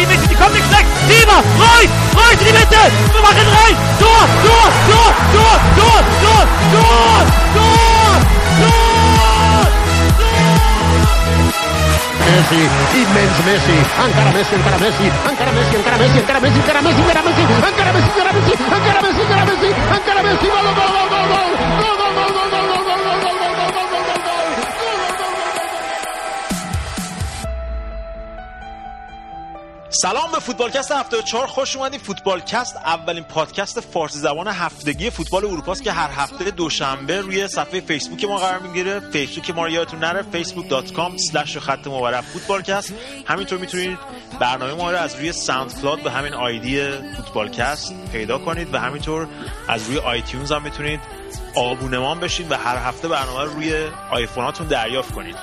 die Mitte, die kommt nicht weg. Sieber, Reus, Reus in die Mitte. Wir machen rein. Tor, Tor, Tor, Tor, Tor, Tor, Tor, Tor, Tor. Messi, immens Messi, encara Messi, encara Messi, encara Messi, encara Messi, encara Messi, encara Messi, encara Messi, encara Messi, encara Messi, encara Messi, encara Messi, encara Messi, gol, gol, gol, gol, gol, gol, gol, gol, سلام به فوتبالکست 74 خوش اومدین. فوتبالکست اولین پادکست فارسی زبان هفتگی فوتبال اروپا است که هر هفته دوشنبه روی صفحه فیسبوک ما قرار می‌گیره. فیسبوک ما رو یادتون نره. facebook.com خط مورب فوتبالکست. همینطور می‌تونید برنامه ما رو از روی SoundCloud به همین ID فوتبالکست پیدا کنید و همینطور از روی iTunes هم می‌تونید آبونمان بشید و هر هفته برنامه رو روی آیفوناتون دریافت کنید.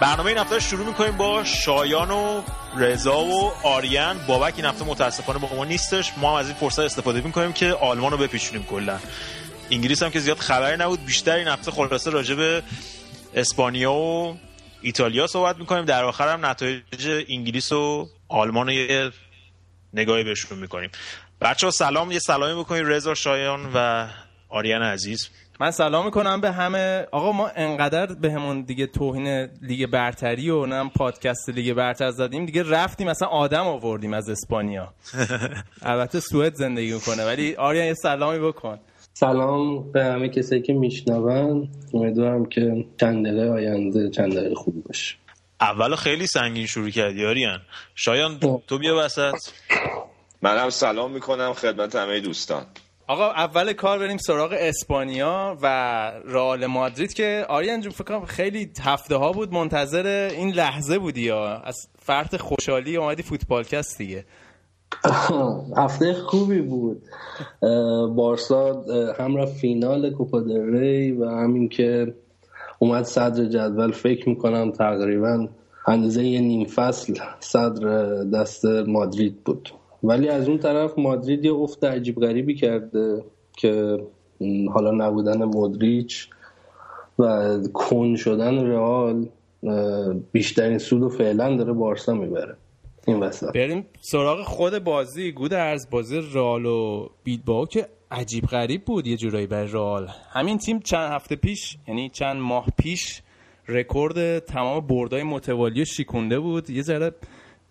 برنامه این هفته شروع می‌کنیم با شایان و رضا و آریان. بابک این هفته متاسفانه با ما نیستش. ما هم از این فرصت استفاده می‌کنیم که آلمان رو بپیچونیم کلا. انگلیس هم که زیاد خبری نبود. بیشتر این هفته خلاصه راجع به اسپانیا و ایتالیا صحبت می‌کنیم. در آخر هم نتایج انگلیس و آلمان رو یه نگاهی بهشون می‌کنیم. بچه ها سلام. یه سلامی بکنیم رضا شایان و آریان عزیز. من سلام می‌کنم به همه. آقا ما انقدر به همون دیگه توهین لیگ برتری و نم پادکست لیگ برتر زدیم دیگه رفتیم مثلا آدم آوردیم از اسپانیا. البته سوئد زندگی می‌کنه ولی آریان یه سلامی بکن. سلام به همه کسایی که میشنون. امیدوارم که چند دقیقه آینده چند دقیقه خوبی باشه. اول خیلی سنگین شروع کردی آریان شایان تو بیا وسط. منم سلام می‌کنم خدمت همه دوستان. آقا اول کار بریم سراغ اسپانیا و رئال مادرید که آریان جون فکر خیلی هفته ها بود منتظر این لحظه بودی یا؟ از فرط خوشحالی اومدی فوتبالکست دیگه. هفته خوبی بود. بارسا هم رفت فینال کوپا ری و همین که اومد صدر جدول. فکر می‌کنم تقریبا اندازه یه نیم فصل صدر دست مادرید بود. ولی از اون طرف مادرید یه افت عجیب غریبی کرده که حالا نبودن مدریچ و کن شدن رئال بیشترین سود و فعلا داره بارسا می‌بره. این وسط. بریم سراغ خود بازی. گودرز بازی رئال و بیدباو که عجیب غریب بود یه جورایی برای رئال. همین تیم چند هفته پیش یعنی چند ماه پیش رکورد تمام بردای متوالی شیکونده بود. یه ذره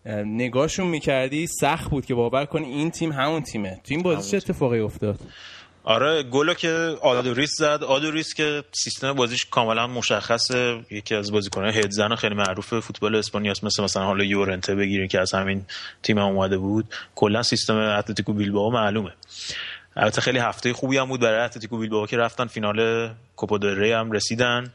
نگاهشون می‌کردی؟ سخت بود که باور کنی این تیم همون تیمه. تو این بازی چه اتفاقی افتاد؟ آره گلو که آدوریس زد. آدوریس که سیستم بازیش کاملا مشخصه. یکی از بازیکنان هدزن خیلی معروف فوتبال اسپانیا است مثل مثلا حالا یورنته بگیریم که از همین تیم هم اومده بود. کلا سیستم اتلتیکو بیلبائو معلومه. البته خیلی هفته خوبی هم بود برای اتلتیکو بیلبائو که رفتن فینال کوپا هم رسیدن.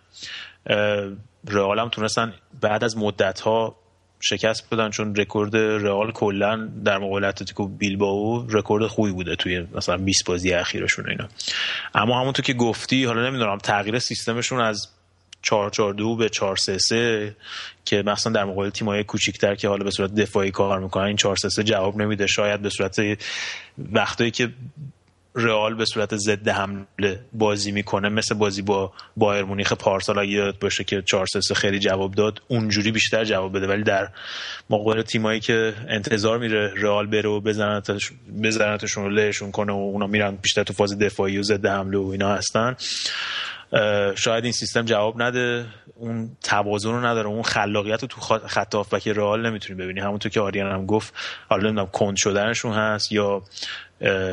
رئال هم تونستن بعد از مدت ها شکست بدن چون رکورد رئال کلا در مقابل اتلتیکو بیلبائو رکورد خوبی بوده توی مثلا 20 بازی اخیرشون اینا. اما همونطور که گفتی حالا نمی‌دونم تغییر سیستمشون از 442 به 433 که مثلا در مقابل تیم‌های کوچیک‌تر که حالا به صورت دفاعی کار می‌کنن این 433 جواب نمیده. شاید به صورت وقتایی که رئال به صورت ضد حمله بازی می‌کنه مثل بازی با بایر مونیخ پارسال اگه یاد باشه که 4 3 خیلی جواب داد اونجوری بیشتر جواب بده. ولی در مقابل تیمایی که انتظار میره رئال بره و بزنتش بزنتشون لهشون کنه و اونا میرن بیشتر تو فاز دفاعی و ضد حمله و اینا هستن. شاید این سیستم جواب نده. اون توازن رو نداره. اون خلاقیت رو تو خط که رئال نمی‌تونی ببینی. همونطور که آریان هم گفت حالا نمی‌دونم کند شدنشون هست یا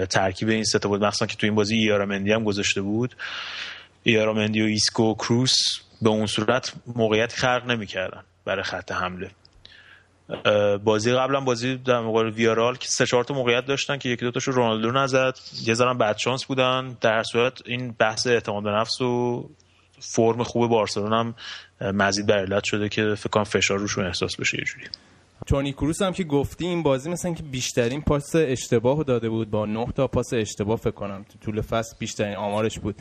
ترکیب این سه بود. مخصوصا که تو این بازی ایارامندی هم گذاشته بود. ایارامندی و ایسکو و کروس به اون صورت موقعیتی خلق نمی‌کردن برای خط حمله. بازی قبلا بازی در مقابل ویارال که سه چهار تا موقعیت داشتن که یکی دو تاشو رونالدو نزد. یه ذره بد شانس بودن. در هر صورت این بحث اعتماد به نفس و فرم خوب بارسلون هم مزید بر علت شده که فکر کنم فشار روشون احساس بشه یه جوری. تونی کروس هم که گفتی این بازی مثلا که بیشترین پاس اشتباه داده بود با 9 تا پاس اشتباه فکر کنم طول فصل بیشترین آمارش بود.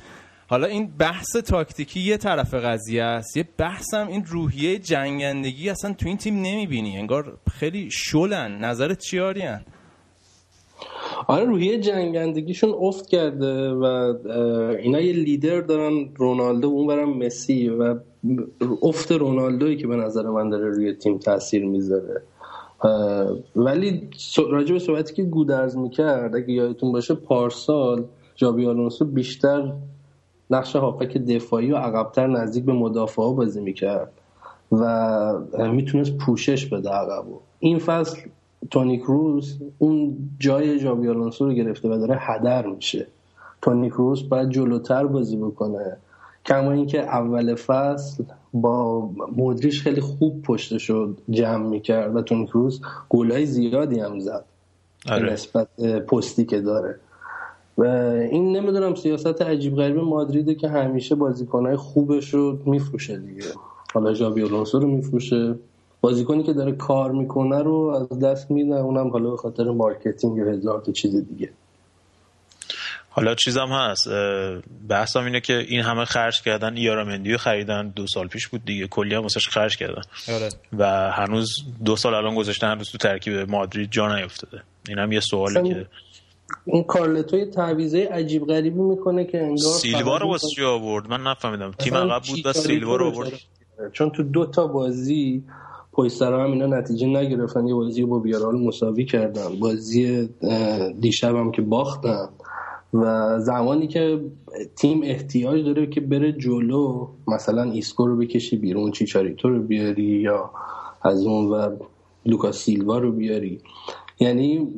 حالا این بحث تاکتیکی یه طرف قضیه است. یه بحث هم این روحیه جنگندگی اصلا تو این تیم نمی‌بینی. انگار خیلی شلن. نظرت چی آریان؟ آره روحیه جنگندگیشون افت کرده و اینا یه لیدر دارن رونالدو اون برم مسی و افت رونالدوی که به نظر من داره روی تیم تاثیر می‌ذاره. ولی راجع به صحبتی که گودرز می‌کرد اگه یادتون باشه پارسال جابی آلونسو بیشتر نقش هافک دفاعی و عقبتر نزدیک به مدافعا بازی می‌کرد و می‌تونست پوشش بده عقبو. این فصل تونی کروز اون جای جابی آلونسو رو گرفته و داره هدر میشه. تونی کروز باید جلوتر بازی بکنه. کما اینکه اول فصل با مدریش خیلی خوب پشتش رو جمع می‌کرد و تونی کروز گلای زیادی هم زد. آره. نسبت پستی که داره. و این نمی‌دونم سیاست عجیب غریب مادریده که همیشه بازیکنهای خوبش رو میفروشه دیگه. حالا ژابی رو میفروشه. بازیکنی که داره کار می‌کنه رو از دست میده. اونم حالا به خاطر marketing و هزار تا چیز دیگه. حالا چیزم هست. بحثم اینه که این همه خرج کردن یارامندیو خریدن. دو سال پیش بود دیگه. کلی هم واسش خرج کردن. آره. و هنوز دو سال الان گذاشته هنوز تو ترکیب مادرید جا نیفتاده. این هم یه سوالی که این کارلتو تعویزه عجیب غریبی می‌کنه که انگار سیلوا رو واسه چی آورد؟ من نفهمیدم. تیم عقب بود و سیلوا رو آورد. چون تو دو تا بازی سر هم اینا نتیجه نگرفتن یه بازی با بیارال مساوی کردن بازی دیشب هم که باختن و زمانی که تیم احتیاج داره که بره جلو مثلا ایسکو رو بکشی بیرون چیچاریتو رو بیاری یا از اون و لوکا سیلوا رو بیاری. یعنی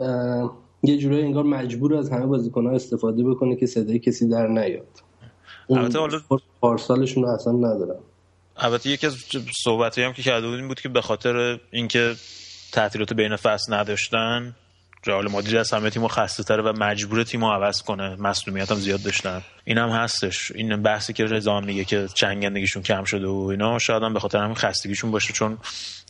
یه جورایی انگار مجبوره از همه بازیکن‌ها استفاده بکنه که صدای کسی در نیاد. البته حالا پارسالشون اصلا ندارم. البته یکی از صحبتایی هم که کرده بودیم بود که به خاطر اینکه تعطیلات بین فصل نداشتن رئال مادرید از همه تیمو خسته تره و مجبور تیمو عوض کنه. مسئولیت هم زیاد داشتن. این هم هستش. این بحثی که رضا میگه که چنگندگیشون کم شده و اینا شاید هم به خاطر همین خستگیشون باشه چون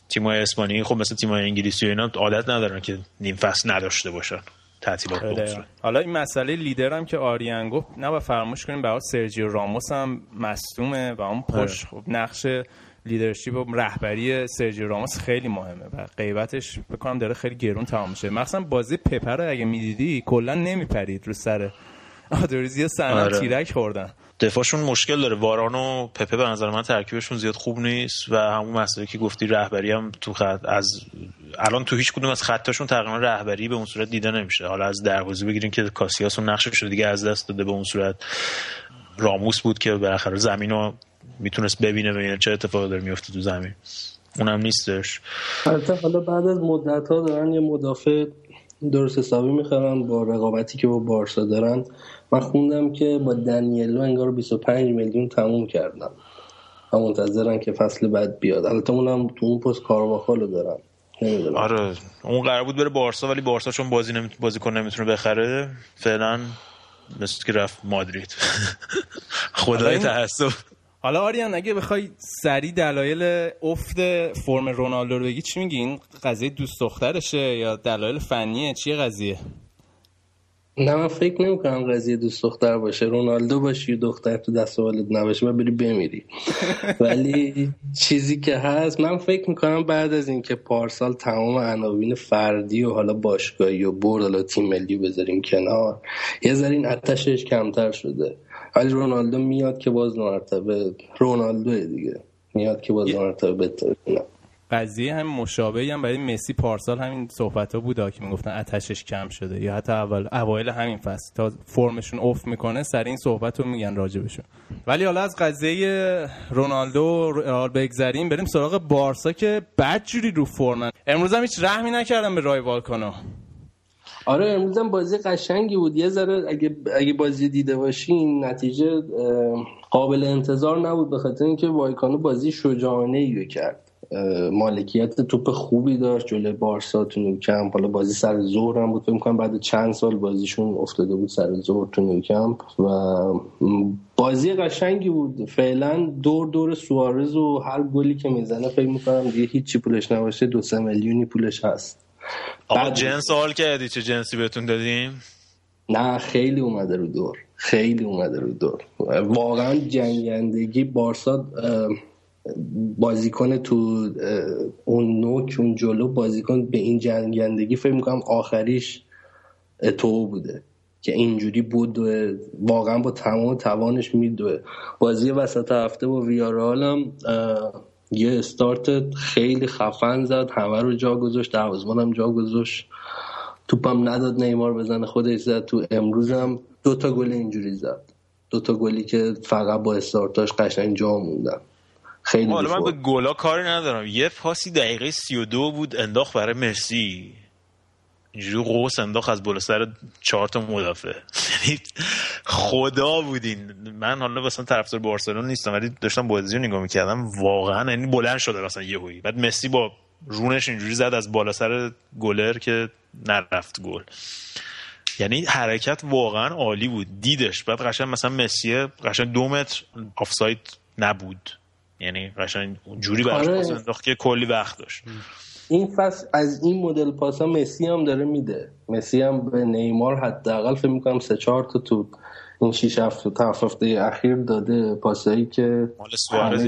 تیمای اسپانیایی خب مثل تیمای انگلیسی و اینا عادت ندارن که نیم فصل نداشته باشن. تعطیلات آره. حالا این مسئله لیدر هم که آریان گفت نه فراموش کنیم برای سرجیو راموس هم مصدومه و اون پشت خب نقش لیدرشپ و رهبری سرجیو راموس خیلی مهمه و غیبتش بکنم داره خیلی گرون تمام میشه مثلا بازی پپر رو اگه می‌دیدی کلا نمیپرید رو سر آدوریزی سنم آره. تیرک خوردن دفاعشون مشکل داره. واران و پپه به نظر من ترکیبشون زیاد خوب نیست و همون مسئله که گفتی رهبری هم تو خط از الان تو هیچ کدوم از خطاشون تقریبا رهبری به اون صورت دیده نمیشه. حالا از دروازه بگیریم که کاسیاس اون نقشش رو دیگه از دست داده به اون صورت. راموس بود که بالاخره زمین رو می‌تونست ببینه ببینه چه اتفاقی داره میفته تو زمین. اونم نیستش. البته حالا بعد از مدت ها دارن یه مدافع درست حسابی می‌خرن با رقابتی که با بارسا دارن. من خوندم که با دنیلو انگار 25 میلیون تموم کردن و منتظرن که فصل بعد بیاد. البته اونم تو اون پست کارواخالو دارن نمی‌دونم. آره. اون قرار بود بره بارسا ولی بارسا چون بازی نمی... بازیکن نمی‌تونه بخره فعلا مثل که رفت مادرید. خدای تاسف حالا آریان اگه بخوای سری دلایل افت فرم رونالدو رو بگی چی میگی؟ این قضیه دوست دخترشه یا دلایل فنیه؟ چیه قضیه؟ نه من فکر نمی کنم قضیه دوست دختر باشه. رونالدو باشی دختر تو دست والد نباشه و بری بمیری. ولی چیزی که هست من فکر می‌کنم بعد از اینکه پارسال تمام عناوین فردی و حالا باشگاهی و برد حالا تیم ملی بذاریم کنار یه ذره این اتشش کمتر شده. ولی رونالدو میاد که باز مرتبه رونالدو دیگه. میاد که باز مرتبه بهتر قضیه هم مشابهی هم برای مسی پارسال همین صحبت ها بود که می‌گفتن اتشش کم شده یا حتی اول اوایل همین فصل تا فرمشون اوف می‌کنه سر این صحبت رو میگن راجبشون. ولی حالا از قضیه رونالدو رئال بگذریم بریم سراغ بارسا که بدجوری رو فرمن امروز هم هیچ رحمی نکردم به رای والکانو. آره امروز هم بازی قشنگی بود. یه ذره اگه اگه بازی دیده باشین نتیجه قابل انتظار نبود به خاطر اینکه وایکانو بازی شجاعانه ای کرد. مالکیت توپ خوبی داشت جلوی بارسا تو نیوکمپ حالا بازی سر زور هم بود. فکر کنم بعد چند سال بازیشون افتاده بود سر زور تو نیوکمپ و بازی قشنگی بود. فعلا دور دور سوارز و هر گلی که می‌زنه فکر می‌کنم دیگه هیچی پولش نباشه. دو سه میلیونی پولش هست. آقا جنس سوال کردی چه جنسی بهتون دادیم؟ نه خیلی اومده رو دور. خیلی اومده رو دور. واقعا جنگندگی بارسا بازیکن تو اون نوک اون جلو بازیکن به این جنگندگی فکر می‌کنم آخریش تو بوده که اینجوری بود واقعا با تمام توانش میدوه بازی وسط هفته با ویارال هم یه استارت خیلی خفن زد. همه رو جا گذاشت دروازه‌بانم جا گذاشت. توپم نداد نیمار بزنه خودش زد. تو امروز هم دو تا گل اینجوری زد. دو تا گلی که فقط با استارتاش قشنگ جا موندن. خیلی حالا من به گلا کاری ندارم. یه پاسی دقیقه 32 بود انداخت برای مسی. اینجوری قوس انداخت از بالا سر چهار تا مدافع. یعنی خدا بودین. من حالا مثلا طرفدار بارسلون نیستم ولی داشتم بازی رو نگاه می‌کردم. واقعا یعنی بلند شده مثلا یهویی. بعد مسی با رونش اینجوری زد از بالا سر گلر که نرفت گل. یعنی حرکت واقعا عالی بود. دیدش. بعد قشنگ مثلا مسی قشنگ دو متر آفساید نبود. یعنی قشنگ جوری براش آره. پاس انداخت که کلی وقت داشت این فصل از این مدل پاسا مسی هم داره میده مسی هم به نیمار حداقل فکر می‌کنم سه چهار تا تو این شیش هفته تا هفت هفته اخیر داده پاسایی که مال سوارز.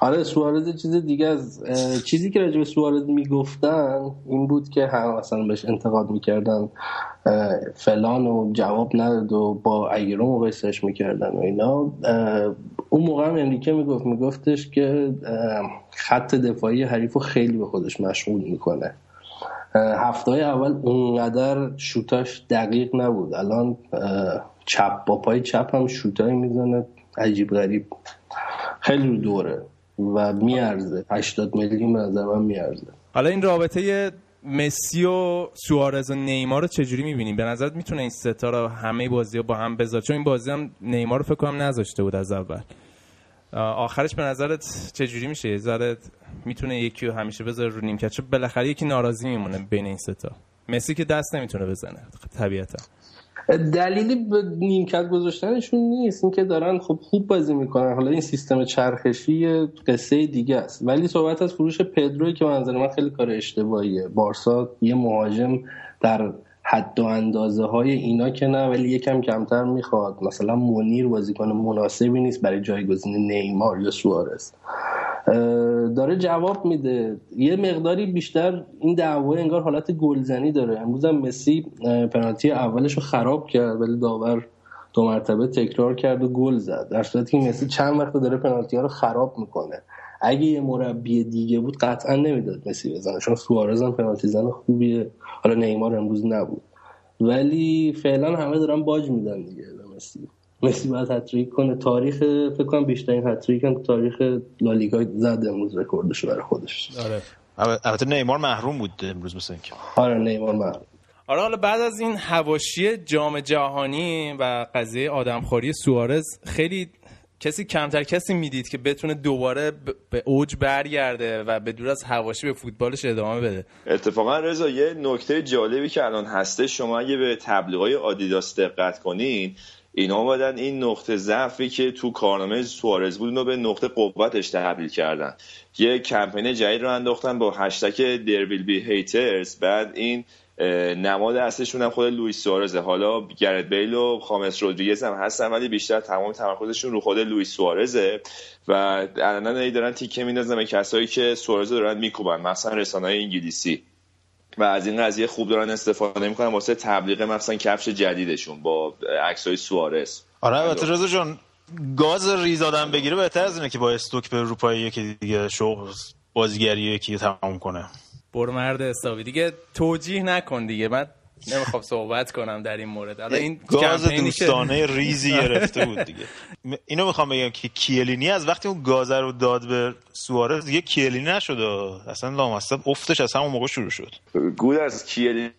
آره سوارز چیز دیگه از چیزی که راجع به سوارز می‌گفتن این بود که هم مثلا بهش انتقاد می‌کردن فلان و جواب نداد و با اگرو مقایسش می‌کردن و اینا اون موقع هم انریکه می‌گفت میگفتش که خط دفاعی حریف رو خیلی به خودش مشغول می‌کنه. هفته اول اونقدر شوتاش دقیق نبود. الان چپ با پای چپ هم شوتای می‌زنه. عجیب غریب. خیلی دوره و میارزه. 80 میلیون به نظر من میارزه. حالا این رابطه مسی و سوارز و نیمار رو چجوری می‌بینیم؟ به نظرت می‌تونه این ستا رو همه بازی با هم بذاره؟ چون این بازی هم نیمار رو فکر کنم نذاشته بود از اول. آخرش به نظرت چجوری میشه؟ یه می‌تونه یکی رو همیشه بذاره رو نیمکت؟ چون بالاخره یکی ناراضی میمونه بین این ستا مسی که دست نمی‌تونه بزنه طبیعتا. دلیلی به نیمکت گذاشتنشون نیست اینکه دارن خب خوب بازی می‌کنن. حالا این سیستم چرخشی قصه دیگه است. ولی صحبت از فروش پدروی که منظر من خیلی کار اشتباهیه. بارسا یه مهاجم در حد و اندازه های اینا که نه ولی یکم کمتر می‌خواد. مثلا منیر بازیکن مناسبی نیست برای جایگزین نیمار یا سوارز. داره جواب میده. یه مقداری بیشتر این دعوا انگار حالت گلزنی داره. امروز هم مسی پنالتی اولش رو خراب کرد ولی داور دو مرتبه تکرار کرد و گل زد. در صورتی که مسی چند وقت داره پنالتی ها رو خراب می‌کنه. اگه یه مربی دیگه بود قطعا نمی‌داد مسی بزنه چون سوارز هم پنالتی زن خوبیه. حالا نیمار امروز نبود. ولی فعلا همه دارن باج میدن دیگه به مسی. مسی باید هتریک کنه. تاریخ فکر کنم بیشترین هتریک هم تاریخ لالیگا زد امروز رکوردش برای خودش. آره. البته نیمار محروم بود امروز مثل اینکه. آره نیمار محروم. آره حالا بعد از این هواشی جام جهانی و قضیه آدمخوری سوارز خیلی کسی کمتر کسی می‌دید که بتونه دوباره به اوج برگرده و به دور از هواشی به فوتبالش ادامه بده. اتفاقا رضا یه نکته جالبی که الان هسته شما اگه به تبلیغای آدیداس دقت کنین اینا اومدن این نقطه ضعفی که تو کارنامه سوارز بود رو به نقطه قوتش تبدیل کردن. یه کمپین جدید رو انداختن با هشتگ در بی هیترز بعد این نماد اصلشون هم خود لوئیس سوارزه. حالا گرت بیل و خامس رودریگز هم هستن ولی بیشتر تمام تمرکزشون رو خود لوئیس سوارزه. و الان دارن تیکه میندازن به کسایی که سوارز دارن میکوبن مثلا رسانه های انگلیسی. و از این قضیه خوب دارن استفاده می‌کنن واسه تبلیغ مثلا کفش جدیدشون با عکس های سوارز. آره البته رضا جان گاز ریز آدم بگیره بهتر از اینه که با استوک به اروپایی یکی دیگه شغل بازیگری یکی تمام کنه. برو مرد حسابی. دیگه توجیه نکن دیگه. من نمی‌خوام صحبت کنم در این مورد. الان این گاز دوستانه ریزی گرفته بود دیگه. اینو می‌خوام بگم که کیلینی از وقتی اون گاز رو داد به سوارز دیگه کیلینی نشده اصلا لامصب افتش از همون موقع شروع شد. گود از کیلینی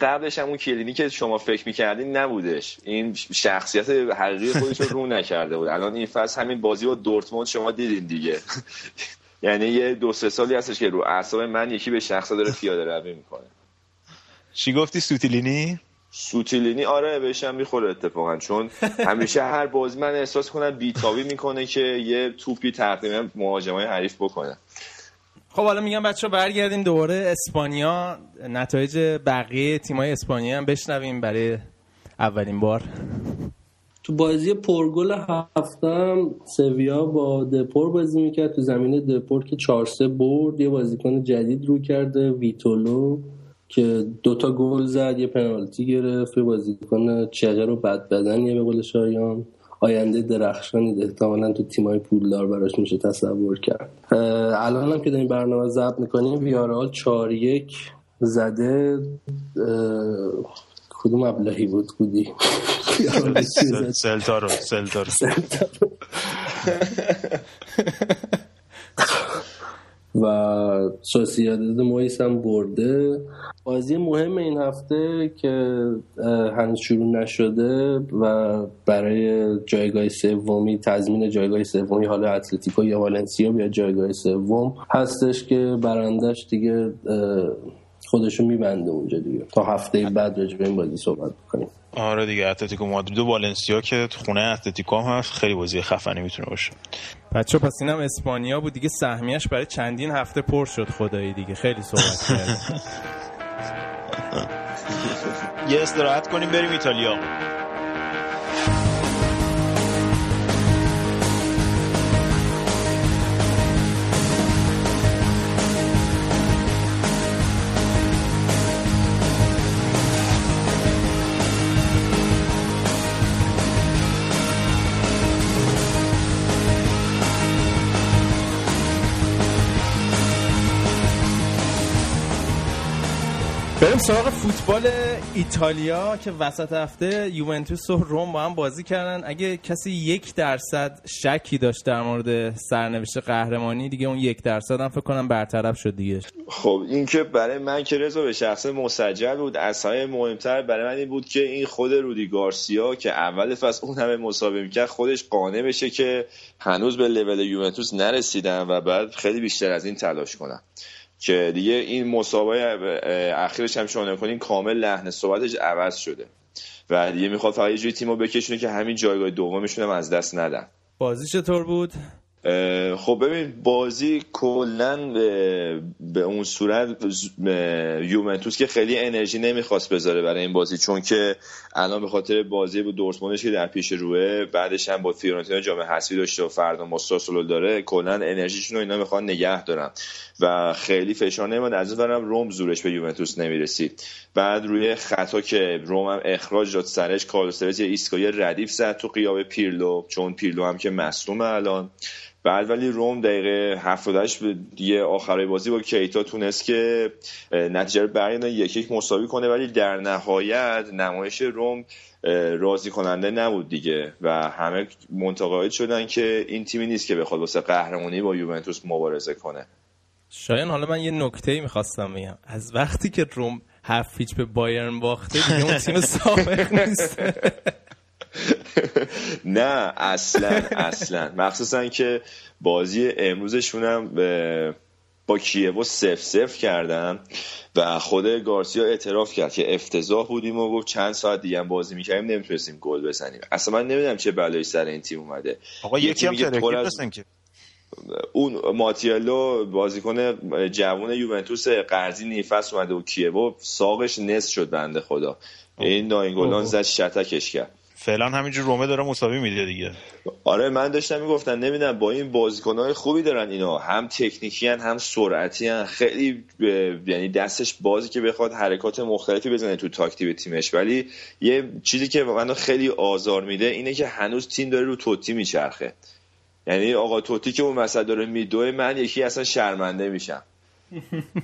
قبلش هم اون کیلینی که شما فکر می‌کردین نبودش. این شخصیت حقیقی خودش رو رو نکرده بود. الان این فصل همین بازی با دورتموند شما دیدین دیگه. یعنی یه دو سه سالی هستش که رو اعصاب من یکی به شخصا داره پیاده روی می‌کنه. چی گفتی؟ سوتیلینی؟ سوتیلینی آره بهشم می‌خوره اتفاقا چون همیشه هر بازی من احساس کنم بیتابی می‌کنه که یه توپی تقدیم مهاجمای حریف بکنه. خب حالا میگم بچه برگردیم دوباره اسپانیا. نتایج بقیه تیمای اسپانیا هم بشنویم برای اولین بار. تو بازی پرگل هفتم سویا با دپور بازی می‌کرد. تو زمین دپور که 4 3 برد یه بازیکن جدید رو کرده ویتولو که دوتا گل زد یه پنالتی گرفت. یه بازیکن چغر و بد بدنیه به قول شایان. آینده درخشانی احتمالا تو تیمای پولدار براش میشه تصور کرد. الان هم که داریم برنامه ضبط می‌کنیم ویارال چهار یک زده. کدوم ابلهی بود کودی سلتارو سلتارو و سوسیادد مویس هم برده. بازی مهم این هفته که هنوز شروع نشده و برای جایگاه سومی تضمین جایگاه سومی حالا اتلتیکو یا والنسیا بیا جایگاه سوم. هستش که برندش دیگه خودشو میبنده اونجا دیگه. تا هفته بعد راجع به این بازی صحبت بکنیم. آره دیگه اتلتیکو مادرید و والنسیا که خونه اتلتیکو هم هست خیلی بازی خفنی می‌تونه باشه. بچه پس اینم اسپانیا بود دیگه سهمیش برای چندین هفته پر شد خدایی دیگه. خیلی صحبت کرد یه استراحت کنیم بریم ایتالیا. بریم سراغ فوتبال ایتالیا که وسط هفته یوونتوس و روم با هم بازی کردن. اگه کسی یک درصد شکی داشت در مورد سرنوشت قهرمانی دیگه اون یک درصد هم فکر کنم برطرف شد دیگه. خب این که برای من که رضا به شخص مسجل بود. همه مهمتر برای من این بود که این خود رودی گارسیا که اول فصل اون همه مسابقه می‌کرد خودش قانع بشه که هنوز به لول یوونتوس نرسیدن و بعد خیلی بیشتر از این تلاش کنن. که دیگه این مسابقه اخیرش هم شما کنین کامل لحن صحبتش عوض شده. و دیگه می‌خواد فقط یه جوری تیمو بکشونه که همین جایگاه دومشون هم از دست ندن. بازی چطور بود؟ خب ببین بازی کلا به اون صورت یوونتوس که خیلی انرژی نمی‌خواست بذاره برای این بازی چون که الان به خاطر بازی با دورتموندش که در پیش روه بعدش هم با فیورنتینا جام حذفی داشته و فردا مستاسولو داره کلا انرژیشون رو اینا می‌خوان نگه دارن و خیلی فشار نمیاد از اون روم زورش به یوونتوس نمی‌رسید. بعد روی خطا که روم هم اخراج داد سرش کارلوس یه ایستگاهی ردیف زد تو قیاب پیرلو چون پیرلو هم که مصدومه الان. بعد ولی روم دقیقه 78 دیگه آخرای بازی با کیتا تونست که نتیجه رو برگردونه یک یک مساوی کنه ولی در نهایت نمایش روم راضی کننده نبود دیگه و همه منتقد شدن که این تیمی نیست که بخواد واسه قهرمانی با یوونتوس مبارزه کنه. شایان حالا من یه نکته می‌خواستم بگم. از وقتی که روم هفت هیچ به بایرن باخته دیگه اون تیم سابق نیست. نه اصلا اصلا. مخصوصا که بازی امروزشون هم با کیوو سف سف کردن و خود گارسیا اعتراف کرد که افتضاح بودیم و گفت چند ساعت دیگه هم بازی می‌کردیم نمی‌تونستیم گل بزنیم. اصلا من نمی‌دونم چه بلایی سر این تیم اومده. آقا یکی هم که. اون ماتیالو بازیکن جوان یوونتوس قرضی نیفس اومده و کیوو ساقش نصف شد بنده خدا. این ناینگولان زد شتکش کرد. فعلا همینجور رومه داره مساوی میده دیگه. آره من داشتم می‌گفتن نمی‌دونم با این بازیکنهای خوبی دارن اینا. هم تکنیکی هن هم سرعتی هن خیلی یعنی دستش بازی که بخواد حرکات مختلفی بزنه تو تاکتیو تیمش. ولی یه چیزی که من خیلی آزار میده اینه که هنوز تیم داره رو توتی میچرخه. یعنی آقا توتی که اون مسئله داره میدوه من یکی اصلا شرمنده میشم.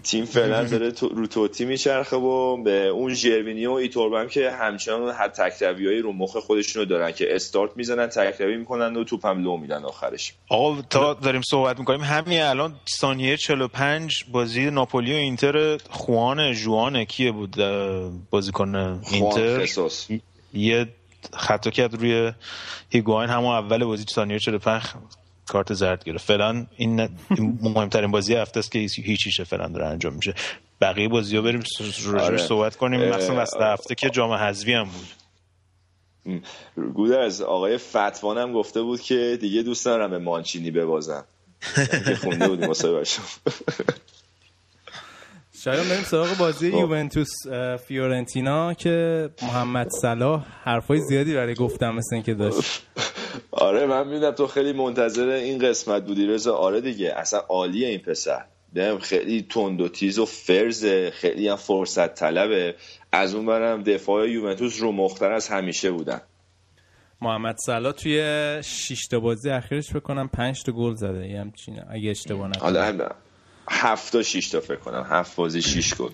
تیم فعلا داره رو توتی میچرخه و به اون ژروینی و ایتوربم که همچنان حد تکروی رو مخ خودشونو دارن که استارت می‌زنن تکروی می‌کنن و توپ هم لو میدن آخرش. آقا تا داریم صحبت می‌کنیم. همین الان ثانیه 45 بازی ناپولی و اینتر خوان جوان کیه بود؟ بازیکن اینتر. یه خطا کرد روی هیگواین همون اول بازی ثانیه 45 کارت زرد گرفت. فعلا این مهمترین بازی هفته است که هیچیشه فعلا داره انجام میشه. بقیه بازی ها بریم آره. صحبت کنیم. مثلا وسط هفته که جام حذفی هم بود. گودرز آقای فتوان هم گفته بود که دیگه دوست دارم به مانچینی ببازم. که خونده بودیم مصاحبه شاید بریم سراغ بازی خب. یوونتوس فیورنتینا که محمد صلاح حرفای زیادی برای گفتم مثل اینکه داشت. آره من می‌دونم تو خیلی منتظر این قسمت بودی. رضا آره دیگه اصلا عالیه این پسر. بهم خیلی تند و تیز و فرز خیلی هم فرصت طلبه. از اون برم دفاع یوونتوس رو مختر از همیشه بودن. محمد صلاح توی 6 تا بازی اخیرش بکنم 5 تا گل زده. یه همچین اگه اشتباه نکنم. هفت تا شیش تا فکر کنم. هفت بازی شیش گل.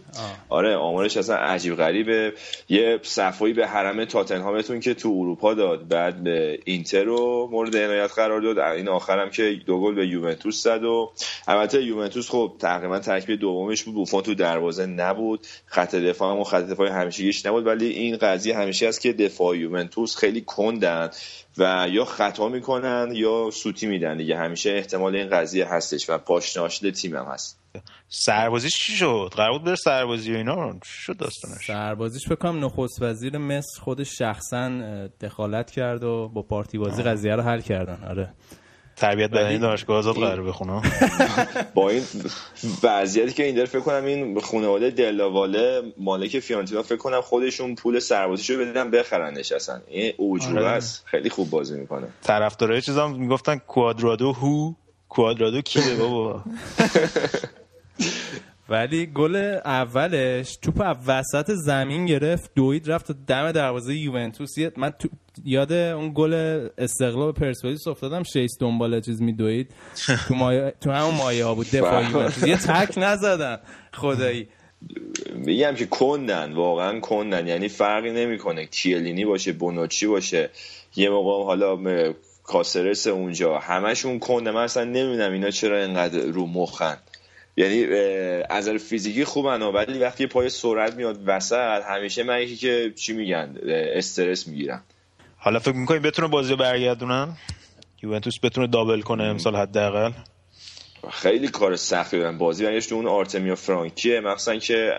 آره آمارش اصلا عجیب غریبه. یه صفایی به حرم تاتنهامتون که تو اروپا داد بعد به اینتر رو مورد عنایت قرار داد. این آخرم که دو گل به یوونتوس زد و البته یوونتوس خب تقریبا ترکیب دومش بود. بوفون تو دروازه نبود. خط دفاع هم خط دفاع همیشگیش نبود. ولی این قضیه همیشه است که دفاع یوونتوس خیلی کندن. و یا خطا می‌کنن یا سوتی میدن دیگه. همیشه احتمال این قضیه هستش و پاشناشل تیم هم هست. سربازیش چی شد؟ قرار بود بره سربازی و اینا؟ شد داستانش؟ سربازیش بکنم نخست وزیر مصر خودش شخصا دخالت کرد و با پارتی بازی قضیه رو حل کردن. آره. تربیت بدنی دانشگاه آزاد قرار بخونم با این وضعیتی که این داره فکر کنم این خانواده دلاواله مالک فیانتینا فکر کنم خودشون پول سربازیشو بدن بخرنش اصلا این اوجوبه آره. است. خیلی خوب بازی می‌کنه. طرفدارای چیزام می‌گفتن کوادرادو هو کوادرادو کیه بابا؟ ولی گل اولش توپ وسط زمین گرفت دوید رفت دم دروازه یوونتوس. من تو یاد اون گل استقلال پرسپولیس افتادم شیس دنبال چیز میدوید تو مایه تو همون مایه ها بود دفاع یوونتوس. یه تک نزدن خدایی. میگم که کندن واقعا کندن. یعنی فرقی نمی‌کنه کیلینی باشه بونوچی باشه. یه موقع حالا کاسرس اونجا. همشون کنده من اصلا نمی‌دونم اینا چرا اینقدر رو مخن. یعنی از فیزیکی خوبن ولی وقتی پای سرعت میاد وسط همیشه من که چی میگن استرس می‌گیرم. حالا فکر می‌کنی بتونه بازی برگردونن؟ یوونتوس بتونه دابل کنه امسال حداقل؟ خیلی کار سختی دارن. بازی برگشت اون آرتمیا فرانکیه. مخصوصا که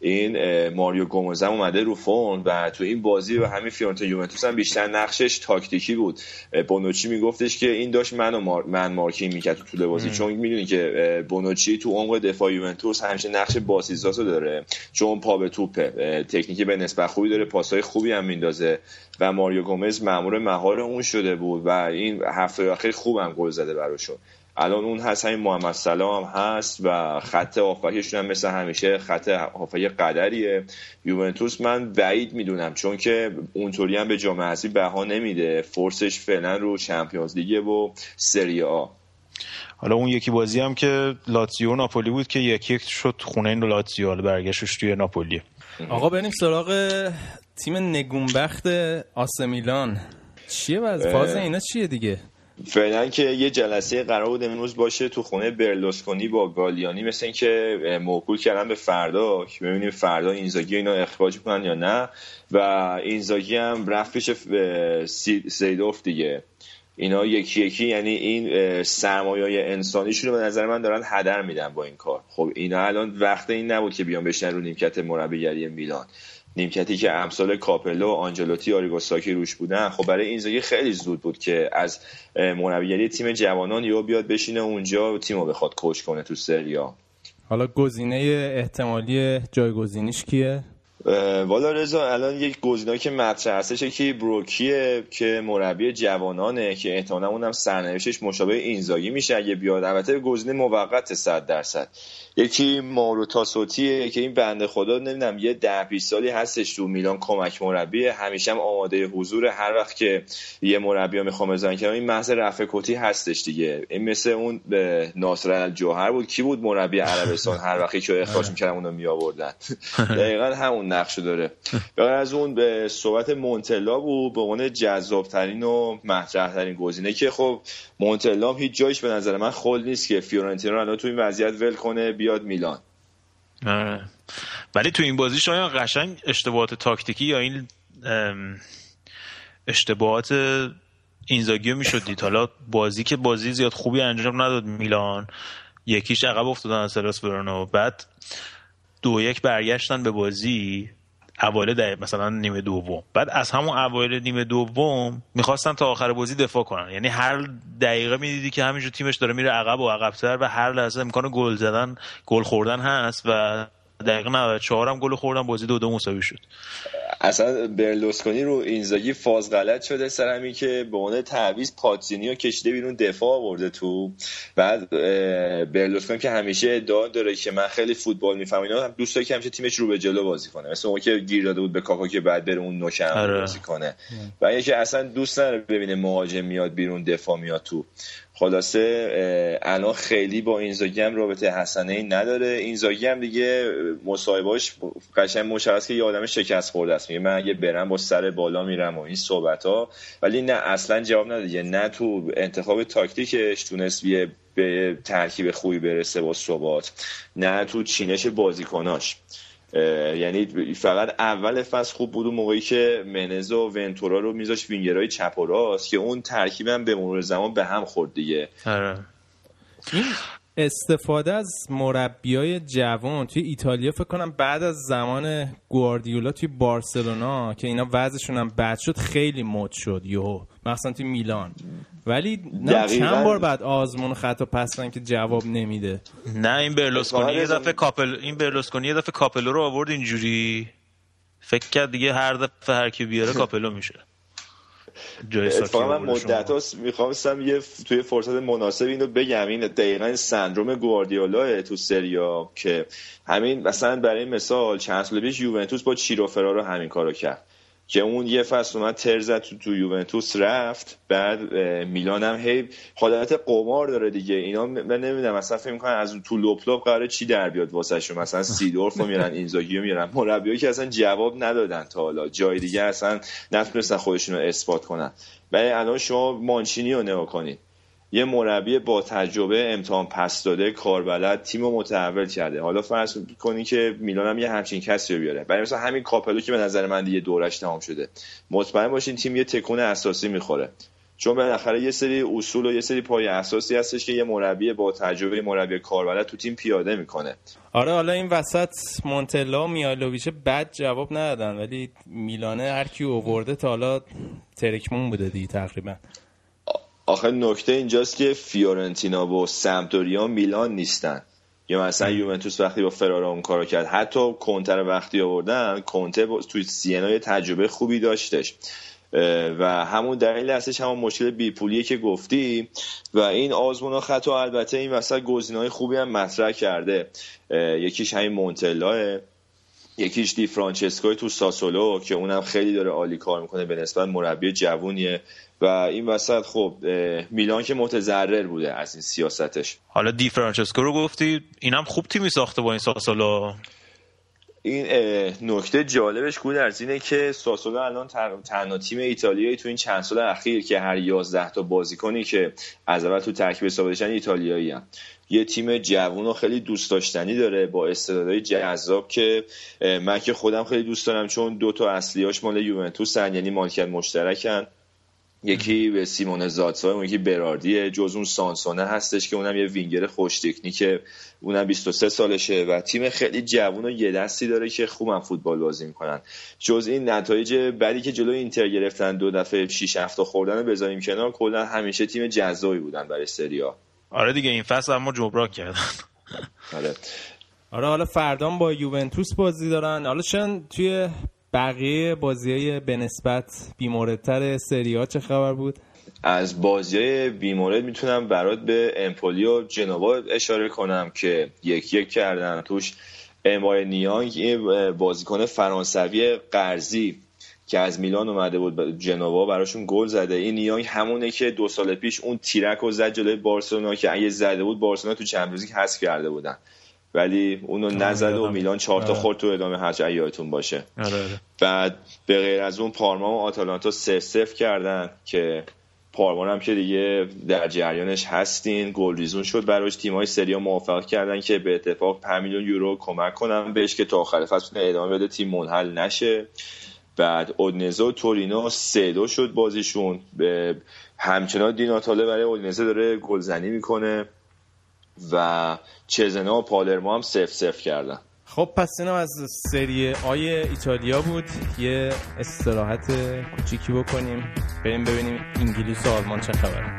این ماریو گومز هم اومده رو فون و تو این بازی و همین فیورنتا یوونتوس هم بیشتر نقشش تاکتیکی بود. بونوچی میگفتش که این داشت منو مار... من مارکینگ می‌کرد تو طول بازی. چون می‌دونی که بونوچی تو عمق دفاع یوونتوس همیشه نقش باسیزاسو داره. چون پا به توپه. تکنیکی به نسبت خوبی داره. پاسهای خوبی هم میندازه. و ماریو گومز مامور مهار اون شده بود و این هفته اخیر خوبم گل زده براشون. الان اون هست همین محمد سلام هست و خط آفکشون هم مثل همیشه خط آفک قدریه. یوونتوس من بعید می‌دونم چون که اونطوری هم به جام حذفی بها نمیده. فرسش فعلا رو چمپیونز لیگ و سری آ. حالا اون یکی بازی هم که لاتزیو ناپولی بود که یکی یک شد خونه این لاتزیو حالا برگشتش توی ناپولی. آقا بریم سراغ تیم نگونبخت آسمیلان چیه وضع؟ فاز اینا چیه دیگه؟ فعلا که یه جلسه قرار بود امروز باشه تو خونه برلوسکونی با گالیانی مثل اینکه موکول کردن به فردا که ببینیم فردا اینزاگی اینا اخراج کنن یا نه. و اینزاگی هم رفت پیش سیدوف دیگه. اینا یکی یکی یعنی این سرمایه انسانیشون رو به نظر من دارن هدر میدن با این کار. خب اینا الان وقت این نبود که بیان بشینن رو نیمکت مربیگری میلان. نیمکتی که امثال کاپلو آنجلوتی آریگو ساکی روش بودن خب برای اینزاگی خیلی زود بود که از مربیگری تیم جوانان یا بیاد بشینه اونجا و تیمو بخواد coach کنه تو سریا حالا گزینه احتمالی جایگزینیش کیه؟ والا رضا الان یک گزینه که مطرح هستش که بروکیه که مربی جوانانه که احتمالاً اونم سرنوشتش مشابه اینزاگی میشه. اگه بیاد البته گزینه موقت 100 درصد. یکی مارو تاسوتیه که این بنده خدا نمی‌دونم یه ده 20 سالی هستش تو میلان کمک مربی. همیشه هم آماده حضور. هر وقت که یه مربی ها می‌خوام بزنن که این محض رفع کتی هستش دیگه. این مثل اون به ناصر الجوهر بود. کی بود مربی عربستان؟ هر وقتی که اخراج آره. می‌کردن اونو می دقیقا همون نقش داره. بغیر از اون به صحبت مونتلا بود به عنوان جذابترین و مطرح ترین گزینه که خب مونتلا هیچ جایش به نظر من خل نیست که فیورنتینا الان تو این وضعیت ول کنه بیاد میلان. آره. ولی تو این بازی شاید قشنگ اشتباهات تاکتیکی یا این اشتباهات اینزاگیو می‌شد دید. حالا بازی که بازی زیاد خوبی انجام نداد میلان. یکیش عقب افتادن از سلاس ورونو بعد دو یک برگشتن به بازی اوایل مثلا نیمه دوم. بعد از همون اوایل نیمه دوم می‌خواستن تا آخر بازی دفاع کنن. یعنی هر دقیقه می‌دیدی که همینجور تیمش داره میره عقب و عقبتر و هر لحظه امکان گل زدن گل خوردن هست و دقیقه 94 هم گل خوردن بازی دو دو مساوی شد. اصلا برلوسکونی رو اینزاگی فاز غلط شده سر همین که به عنوان تعویض پاتزینی رو کشیده بیرون دفاع آورده تو. بعد برلوسکونی که همیشه ادعا داره که من خیلی فوتبال می‌فهمم اینا هم دوست داره که همیشه تیمش رو به جلو بازی کنه. مثل اون که گیر داده بود به کاکا که بعد بره اون نوشم آره. بازی کنه. و یکی اصلا دوست نداره ببینه مهاجم میاد بیرون دفاع میاد تو. خلاصه الان خیلی با اینزاگی هم رابطه حسنه ای نداره. اینزاگی هم دیگه مصاحبهاش قشنگ مشخص که یه آدم شکست خورده است. میگه من اگه برم با سر بالا میرم و این صحبت ها ولی نه اصلا جواب نداده نه تو انتخاب تاکتیکش تونست به ترکیب خوبی برسه با ثبات نه تو چینش بازیکناش. یعنی فقط اول فصل خوب بود اون موقعی که منز و ونتورا رو میذاش وینگرهای چپ و راست که اون ترکیبم به مرور زمان به هم خورد دیگه آره. استفاده از مربیای جوان توی ایتالیا فکر کنم بعد از زمان گواردیولا توی بارسلونا که اینا وضعشون هم بد شد خیلی مد شد یهو. مثلا توی میلان. ولی چند بار بعد آزمون خطا پس دادن که جواب نمیده. نه این برلوسکونی یه دفعه کاپل این برلوسکونی یه دفعه کاپلو رو آورد اینجوری. فکر کرد دیگه هر دفعه هر کی بیاره کاپلو میشه. اتفاقا من مدت هاست می‌خواستم یه توی فرصت مناسب اینو بگم. این دقیقا سندروم گواردیولا تو سری آ که همین مثلا برای مثال چند سال پیش یوونتوس با چیرو فرارو همین کارو کرد. که اون یه فصل اومد تر زد تو, تو یوونتوس رفت بعد میلان هم هی حالت قمار داره دیگه. اینا من نمی‌دونم مثلا فکر می‌کنن از تو لپ لپ قراره چی در بیاد واسه شون. مثلا سیدورف رو میرن اینزاگی رو میرن. مربیایی که اصلا جواب ندادن تا حالا. جای دیگه اصلا نتونستن خودشون رو اثبات کنن. ولی الان شما مانچینی رو نگاه کنید. یه مربی با تجربه امتحان پس داده کاربلد تیم رو متحول کرده. حالا فرض کنی که میلان هم یه همچین کسی رو بیاره. برای مثلا همین کاپلو که به نظر من دیگه دورش تمام شده. مطمئن باشین تیم یه تکون اساسی می‌خوره. چون بالاخره یه سری اصول و یه سری پای اساسی هستش که یه مربی با تجربه مربی کاربلد تو تیم پیاده می‌کنه. آره حالا این وسط مونتلا و میالوویچ بد جواب ندادن ولی میلانه هر کی اوورده تا حالا ترکمون بوده دی تقریبا. آخه نکته اینجاست که فیورنتینا و سمتوریا میلان نیستن. یا مثلا یوونتوس وقتی با فرارا اون کارو کرد حتی کنتر وقتی آوردن کنته توی سینا تجربه خوبی داشتش. و همون دلیل هستش همون مشکل بیپولیه که گفتی و این آزمون و خطا البته این وسط گزینه‌های خوبی هم مطرح کرده. یکیش همین مونتلاه یکیش دی فرانچسکوی تو ساسولو که اونم خیلی داره عالی کار می‌کنه به نسبت مربی جوونیه. و این وسط خب میلان که متضرر بوده از این سیاستش. حالا دی فرانچسکو رو گفتی اینم خوب تیمی ساخته با این ساسولو. این نکته جالبش گود از اینه که ساسولو الان تنها تیم ایتالیایی تو این چند سال اخیر که هر 11 تا بازیکنی که از اول تو ترکیب حساب ایتالیایی هم. یه تیم جوون و خیلی دوست داشتنی داره با استعدادهای جذاب که من که خودم خیلی دوست دارم چون دو تا اصلیاش مال یوونتوس یعنی مالکیت مشترکن. یکی به سیمون زادسای اون یکی براردیه جز اون سانسونه هستش که اونم یه وینگر خوش تکنیکه. اونم 23 سالشه و تیم خیلی جوون و یه دستی داره که خوبم فوتبال بازی می‌کنن. جز این نتایج بعدی که جلو اینتر گرفتن دو دفعه 6 هفته خوردن رو بذاریم کنار کلا همیشه تیم جذابی بودن برای سریا آره دیگه این فصل اما جبران کردن. آره. آره حالا فردام با یوونتوس بازی دارن. حالا چند توی بقیه بازی های به نسبت بیموردتر سری ها چه خبر بود؟ از بازی های بیمورد می‌تونم برات به امپولی و جنوا اشاره کنم که یک یک کردن توش امای نیانگ بازیکن فرانسوی قرضی که از میلان اومده بود جنوا براشون گل زده این نیانگ همونه که دو سال پیش اون تیرک و زد جلوی بارسلونا که اگه زده بود بارسلونا تو چمپیونز حذف کرده بودن ولی اونو نزده و میلان چهار تا آره. خورد تو ادامه هرچه ایاتون باشه. آره، آره. بعد به غیر از اون پارما و آتالانتا سف سف کردن که پارما هم که دیگه در جریانش هستین. گل ریزون شد براش. تیمای سریا موافق کردن که به اتفاق 5 میلیون یورو کمک کنن بهش که تا آخر فصل ادامه بده. تیم منحل نشه. بعد اودنزه و تورینو سه دو شد بازیشون. به همچنان دیناتاله برای اودنزه داره گلزنی می‌کنه. و چزنا و پالرمو هم سف سف کردن. خب پس اینا از سری آی ایتالیا بود. یه استراحت کوچیکی بکنیم. بریم ببینیم انگلیس و آلمان چه خبره.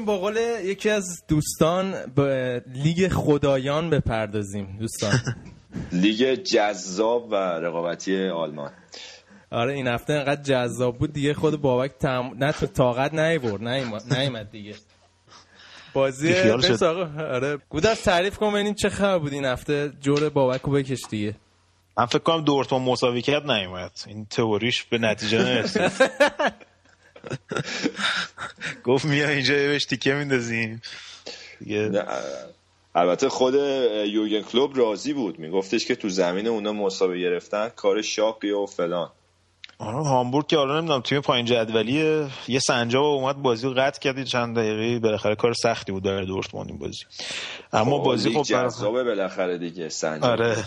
بریم با قول یکی از دوستان به لیگ خدایان بپردازیم دوستان. لیگ جذاب و رقابتی آلمان. آره این هفته انقدر جذاب بود دیگه خود بابک تم... نه تو طاقت نیورد نیومد دیگه. بازی بس آقا آره. گودرز تعریف کن ببینیم چه خبر بود این هفته. جور بابک رو بکش دیگه. من فکر کنم دورتموند مساوی کرد نیومد. این تئوریش به نتیجه نرسید. گفت میا اینجا بهش تیکه میندازیم. البته خود یوگن کلوب راضی بود. میگفتش که تو زمین اونا مسابقه گرفتن کار شاقیه و فلان. آره هامبورگ که حالا نمی‌دونم تیم پایین جدولیه. یه سنجاب اومد بازی رو قطع کردی چند دقیقه بالاخره کار سختی بود برای دورتموند این بازی. اما خب، بازی خب جذابه بالاخره دیگه سنجاب آره.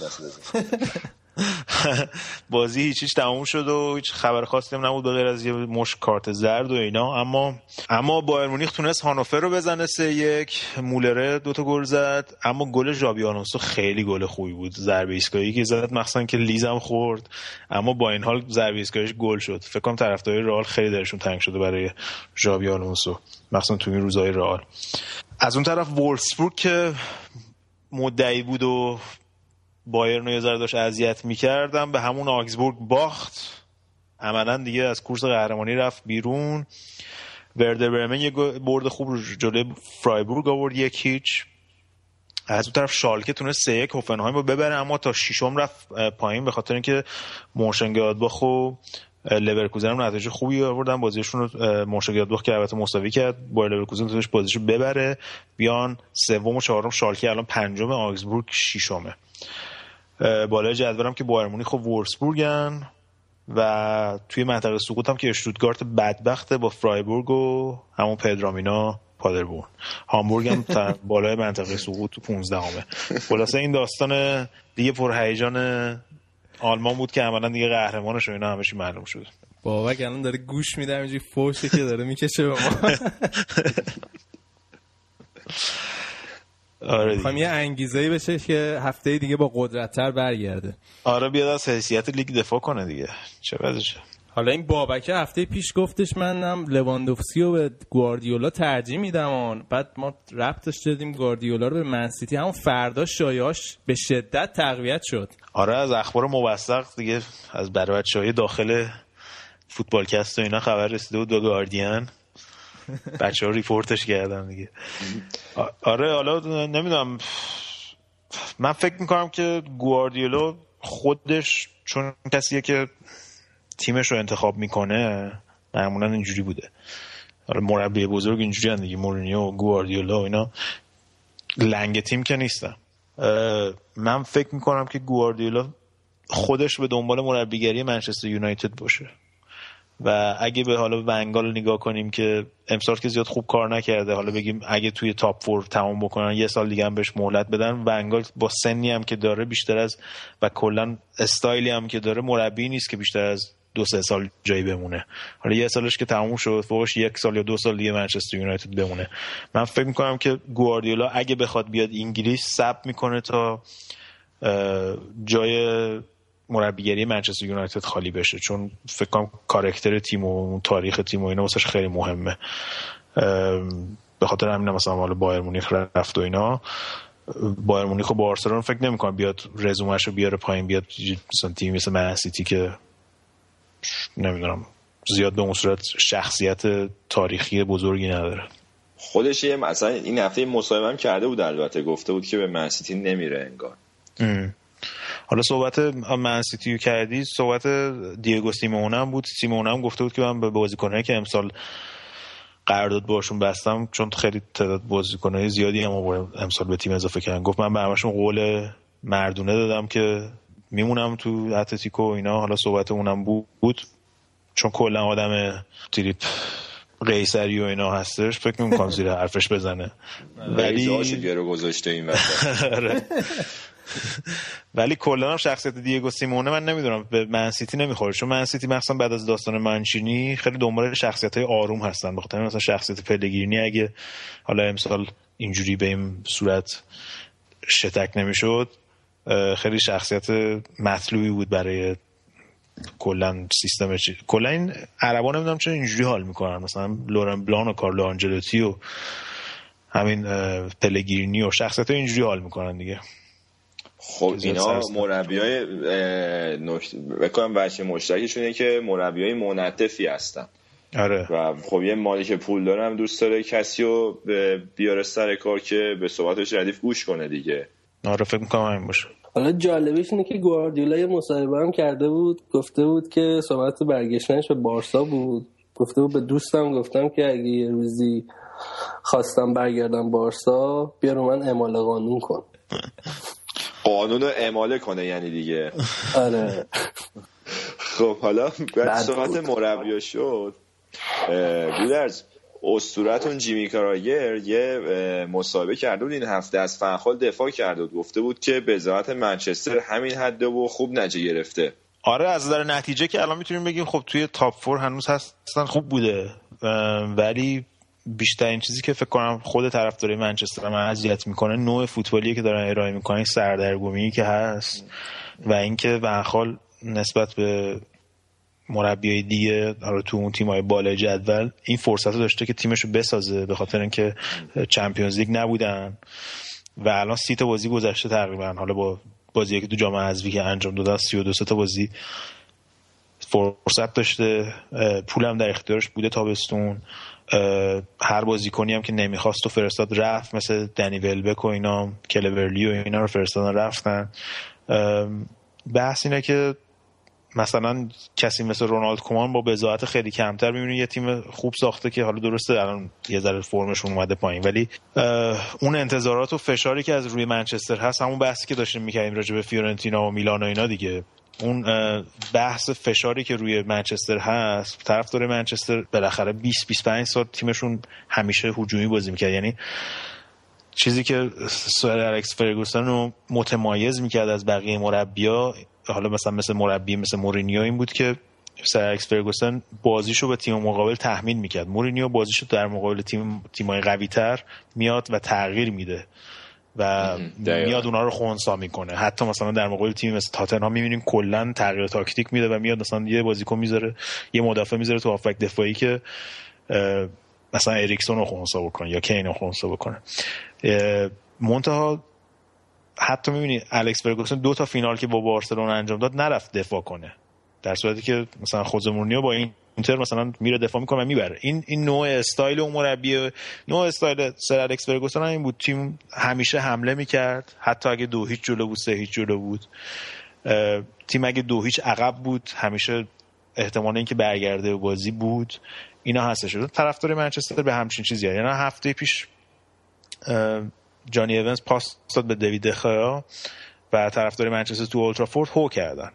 بازی هیچیش تموم شد و هیچ خبر خاصی نبود به غیر از یه مشت کارت زرد و اینا. اما اما بایرن مونیخ تونست هانوفر رو بزنه سه یک. مولر دوتا گل زد. اما گل ژابی آلونسو خیلی گل خوبی بود. ضربه ایستگاهی که زد مخصوصا که لیزم خورد. اما با این حال ضربه ایستگاهیش گل شد. فکر کنم طرفدارای رئال خیلی دلشون تنگ شده برای ژابی آلونسو. مخصوصا تو این روزهای رئال. از اون طرف وولفسبورگ که مدعی بود و بایرن یه ذره داشت اذیت می‌کردم به همون آگسبورگ باخت. عملا دیگه از کورس قهرمانی رفت بیرون. وردر برمن یه برد خوب رو جلوی فرایبورگ آورد یک هیچ از اون طرف شالکه تونست سه یک هوفنهایم رو ببره اما تا ششم رفت پایین به خاطر اینکه مونشنگلادباخ و لورکوزن هم نتیجه خوبی آوردن. بازیشون رو مونشنگلادباخ که البته مساوی کرد با لورکوزن تونست بازیشو ببره. بیان سوم و چهارم شالکه الان پنجم آگزبورگ ششمه. بالای جدولم که بایر مونیخ و ورسبورگن و توی منطقه سقوط هم که اشتوتگارت بدبخته با فرایبورگ و همون پدرامینا پادربورن هامبورگ هم بالای منطقه سقوط تو 15 همه خلاصه این داستان دیگه پرهیجان آلمان بود که عملا دیگه قهرمانش و اینا همشی معلوم شد. بابک الان داره گوش میده اینجوری فوشه که داره می‌کشه به ما. آره دیگه. یه انگیزه بشه که هفته دیگه با قدرتتر برگرده. آره بیاد از حیثیت لیگ دفاع کنه دیگه. چه وضعشه. حالا این بابکه هفته پیش گفتش منم لواندوفسکی رو به گواردیولا ترجیح میدم بعد ما ربطش دادیم گواردیولا رو به منسیتی همون فردا شایاش به شدت تقویت شد. آره از اخبار موثق دیگه از برابر داخل فوتبالکست و اینا خبر رسیده بود دو گاردین بچه ها ریپورتش کردن دیگه. آره حالا نمی‌دونم. من فکر می‌کنم که گواردیولو خودش چون کسیه که تیمش رو انتخاب می‌کنه معمولا اینجوری بوده. حالا مربی بزرگ اینجوری هم دیگه مورینیو گواردیولا و اینا. لنگ تیم که نیستم من فکر می‌کنم که گواردیولا خودش به دنبال مربیگری منچستر یونایتد باشه. و اگه به حالا ونگال نگاه کنیم که امسال که زیاد خوب کار نکرده حالا بگیم اگه توی تاپ فور تمام بکنن یه سال دیگه هم بهش مهلت بدن ونگال با سنی هم که داره بیشتر از و کلا استایلی هم که داره مربی نیست که بیشتر از دو سه سال جایی بمونه. حالا یه سالش که تموم شد فوقش یک سال یا دو سال دیگه منچستر یونایتد بمونه. من فکر می‌کنم که گواردیولا اگه بخواد بیاد انگلیس سب می‌کنه تا جای مربیگری منچستر یونایتد خالی بشه چون فکر کنم کارکتر تیم و تاریخ تیم و اینا واسش خیلی مهمه. به خاطر همین مثلا حالا بایر مونیخ رفت و اینا. بایر مونیخ و بارسلون فکر نمی‌کنم بیاد رزومش رو بیاره پایین بیاد مثلا تیم مثل من سیتی که نمی‌دونم زیاد به اون صورت شخصیت تاریخی بزرگی نداره. خودش یه مثلا این هفته مصاحبه هم کرده بود البته گفته بود که به منسیتی نمیره انگار. حالا صحبت من سیتیو کردی صحبت دیگو سیمئونه هم بود. سیمئونه هم گفته بود که من به بازیکنایی که امسال قرارداد باشون بستم چون خیلی تعداد بازیکنای زیادی هم امسال به تیم اضافه کردن. گفت من به همشون قول مردونه دادم که میمونم تو اتلتیکو اینا. حالا صحبت اونم بود. چون کلا آدم تریپ قیصری و اینا هستش فکر نمی‌کنم زیر حرفش بزنه. ولی گذاشته این ولی کلا هم شخصیت دیگو سیمونه من نمی‌دونم. به منسیتی نمی‌خوره. چون منسیتی مخصوصا بعد از داستان منچینی خیلی دنبال شخصیت های آروم هستن. بخاطر مثلا شخصیت پلگرینی اگه حالا امسال اینجوری به این صورت شتک نمی‌شد خیلی شخصیت مطلوبی بود برای کلا سیستم کلا این عربا نمی‌دونم چرا اینجوری حال می‌کنن. مثلا لورن بلان و کارلو آنجلوتی و همین پلگیرینی و شخصیت اینجوری حال می‌کنن دیگه. خب اینا مربی های بکنم بچه مشترکشونه که مربی های منطفی هستن. آره. و خب یه مالی که پول دارم دوست داره کسی رو بیاره سر کار که به صحبتش ردیف گوش کنه دیگه. آره فکر می‌کنم همین باشه. حالا جالبش اینه که گواردیولا یه مصاحبه هم کرده بود گفته بود که صحبت برگشتنش به بارسا بود. گفته بود به دوستم گفتم که اگه یه روزی خواستم برگردم بارسا بیا رو من اعمال قانون کن. قانون رو اعماله کنه یعنی دیگه. آره. خب حالا صحبت مربی شد. گودرز استورتون جیمی کاراگر یه مصاحبه کرده بود این هفته از فنخال دفاع کرده بود گفته بود که به ذات منچستر همین حده و خوب نجه گرفته. آره از نظر نتیجه که الان می‌تونیم بگیم خب توی تاپ فور هنوز هستن خوب بوده. ولی بیشترین چیزی که فکر کنم خود طرفدارای منچستر من اذیت می‌کنه نوع فوتبالی که دارن ارائه می‌کنن سردرگمی که هست و اینکه به نسبت به مربیای دیگه حالا تو اون تیمای بالای جدول این فرصت رو داشته که تیمش رو بسازه به خاطر اینکه چمپیونز لیگ نبودن و الان سی تا بازی گذشته تقریبا. حالا با بازی که تو جام حذفی که انجام دادن 32 تا بازی فرصت داشته. پولم در اختیارش بوده تابستون. هر بازیکنی هم که نمی‌خواست و فرستاد رفت مثل دنی ولبک و اینا کلورلی و اینا رو فرستادن رفتن. بحث اینه که مثلا کسی مثل رونالد کومان با بزاعت خیلی کمتر می‌بینی یه تیم خوب ساخته که حالا درسته الان یه ذره فرمشون اومده پایین ولی اون انتظارات و فشاری که از روی منچستر هست همون بحثی که داشتیم می‌کردیم راجع به فیورنتینا و میلان و اینا دیگه. اون بحث فشاری که روی منچستر هست طرفدار منچستر بالاخره 20 25 سال تیمشون همیشه هجومی بازی می‌کرد. یعنی چیزی که سر الکس فرگوسن رو متمایز می‌کرد از بقیه مربیا حالا مثلا مثل مربی مثل مورینیو این بود که سر الکس فرگوسن بازیشو به تیم مقابل تحمیل می‌کرد. مورینیو بازیشو در مقابل تیم تیمای قوی تر میاد و تغییر میده. و میاد اونا رو خونسا می‌کنه. حتی مثلا در مقابل تیم مثل تاتنهام می‌بینیم کلا تغییر تاکتیک میده و میاد مثلا یه بازیکن می‌ذاره یه مدافع می‌ذاره تو هافبک دفاعی که مثلا اریکسون رو خونسا بکنه یا کین رو خونسا بکنه. منتها حتی می‌بینی الکس فرگوسن دو تا فینال که با بارسلونا انجام داد نرفت دفاع کنه. در صورتی که مثلا خود مورینیو با این اینتر مثلا میره دفاع می‌کنه و می‌بره. این این نوع استایل اون مربی نوع استایل سر الکس فرگوسن این بود. تیم همیشه حمله می‌کرد. حتی اگه دو هیچ جلو بود سه هیچ جلو بود. تیم اگه دو هیچ عقب بود همیشه احتمال اینکه برگرده بازی بود اینا هستش. طرفدار منچستر به همچین چیزی یعنی هفته پیش جانی ایونز پاس داد به دیوید دخیا و طرفدار منچستر تو اولترافورد هو کردن.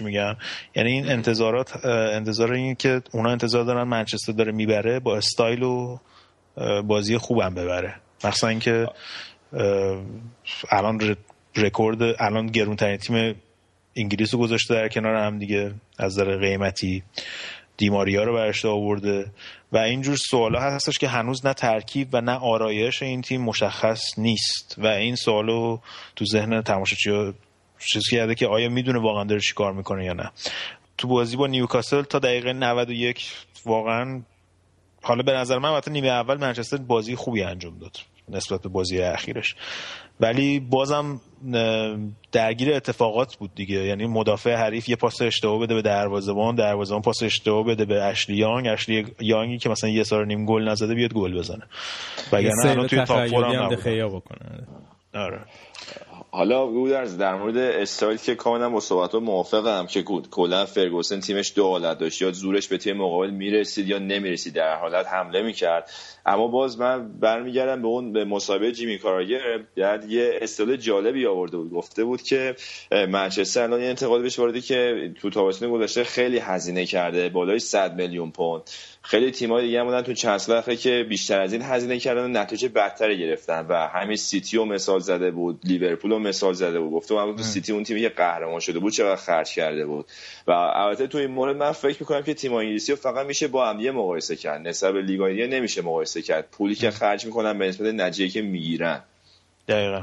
میگم؟ یعنی این انتظارات انتظار این که اونا انتظار دارن منچستر داره می‌بره با استایل و بازی خوبم ببره. مخصوصا اینکه الان رکورد الان گرونترین تیم انگلیس رو گذاشته در کنار هم دیگه از نظر قیمتی. دیماریا رو برشته آورده. و اینجور سوالا هستش که هنوز نه ترکیب و نه آرایش این تیم مشخص نیست. و این سوالو تو ذهن تماشاچی چیز کرده که آیا می‌دونه واقعا داره چی کار می‌کنه یا نه. تو بازی با نیوکاسل تا دقیقه 91 واقعا حالا به نظر من البته نیمه اول منچستر بازی خوبی انجام داد نسبت به بازی اخیرش. ولی بازم درگیر اتفاقات بود دیگه. یعنی مدافع حریف یه پاس اشتباه بده به دروازه‌بان دروازه‌بان پاس اشتباه بده به اشلی یانگ. اشلی یانگی که مثلا یه سال نیم گل نزده بیاد گل بزنه. وگرنه الان توی top four هم بکنه. آره. حالا گودرز در مورد استایل که کاملا با صحبت موافقم که گود کلا فرگوسن تیمش دو حالت داشت. یا زورش به تیم مقابل می‌رسید یا نمی‌رسید در حالت حمله می‌کرد. اما باز من برمیگردم به اون به مصاحبه جیمی کاراگر یه stat جالبی آورده بود. گفته بود که منچستر الان یه انتقاد بهش که تو تابستون گذشته خیلی هزینه کرده بالای 100 میلیون پوند. خیلی تیم‌های دیگه هم بودن تو چند سال که بیشتر از این هزینه کردن و نتیجه بدتری گرفتن. و همین سیتی رو مثال زده بود لیورپول رو مثال زده بود. گفته من تو سیتی اون تیمی که قهرمان شده بود چقدر خرج کرده بود. و البته تو این مورد من فکر می‌کنم که تیم انگلیسی رو فقط میشه با هم مقایسه کرد. نسبت به لیگ نمیشه مقایسه کرد. پولی که خرج می‌کنن به نسبت نتیجه که می‌گیرن. دقیقاً.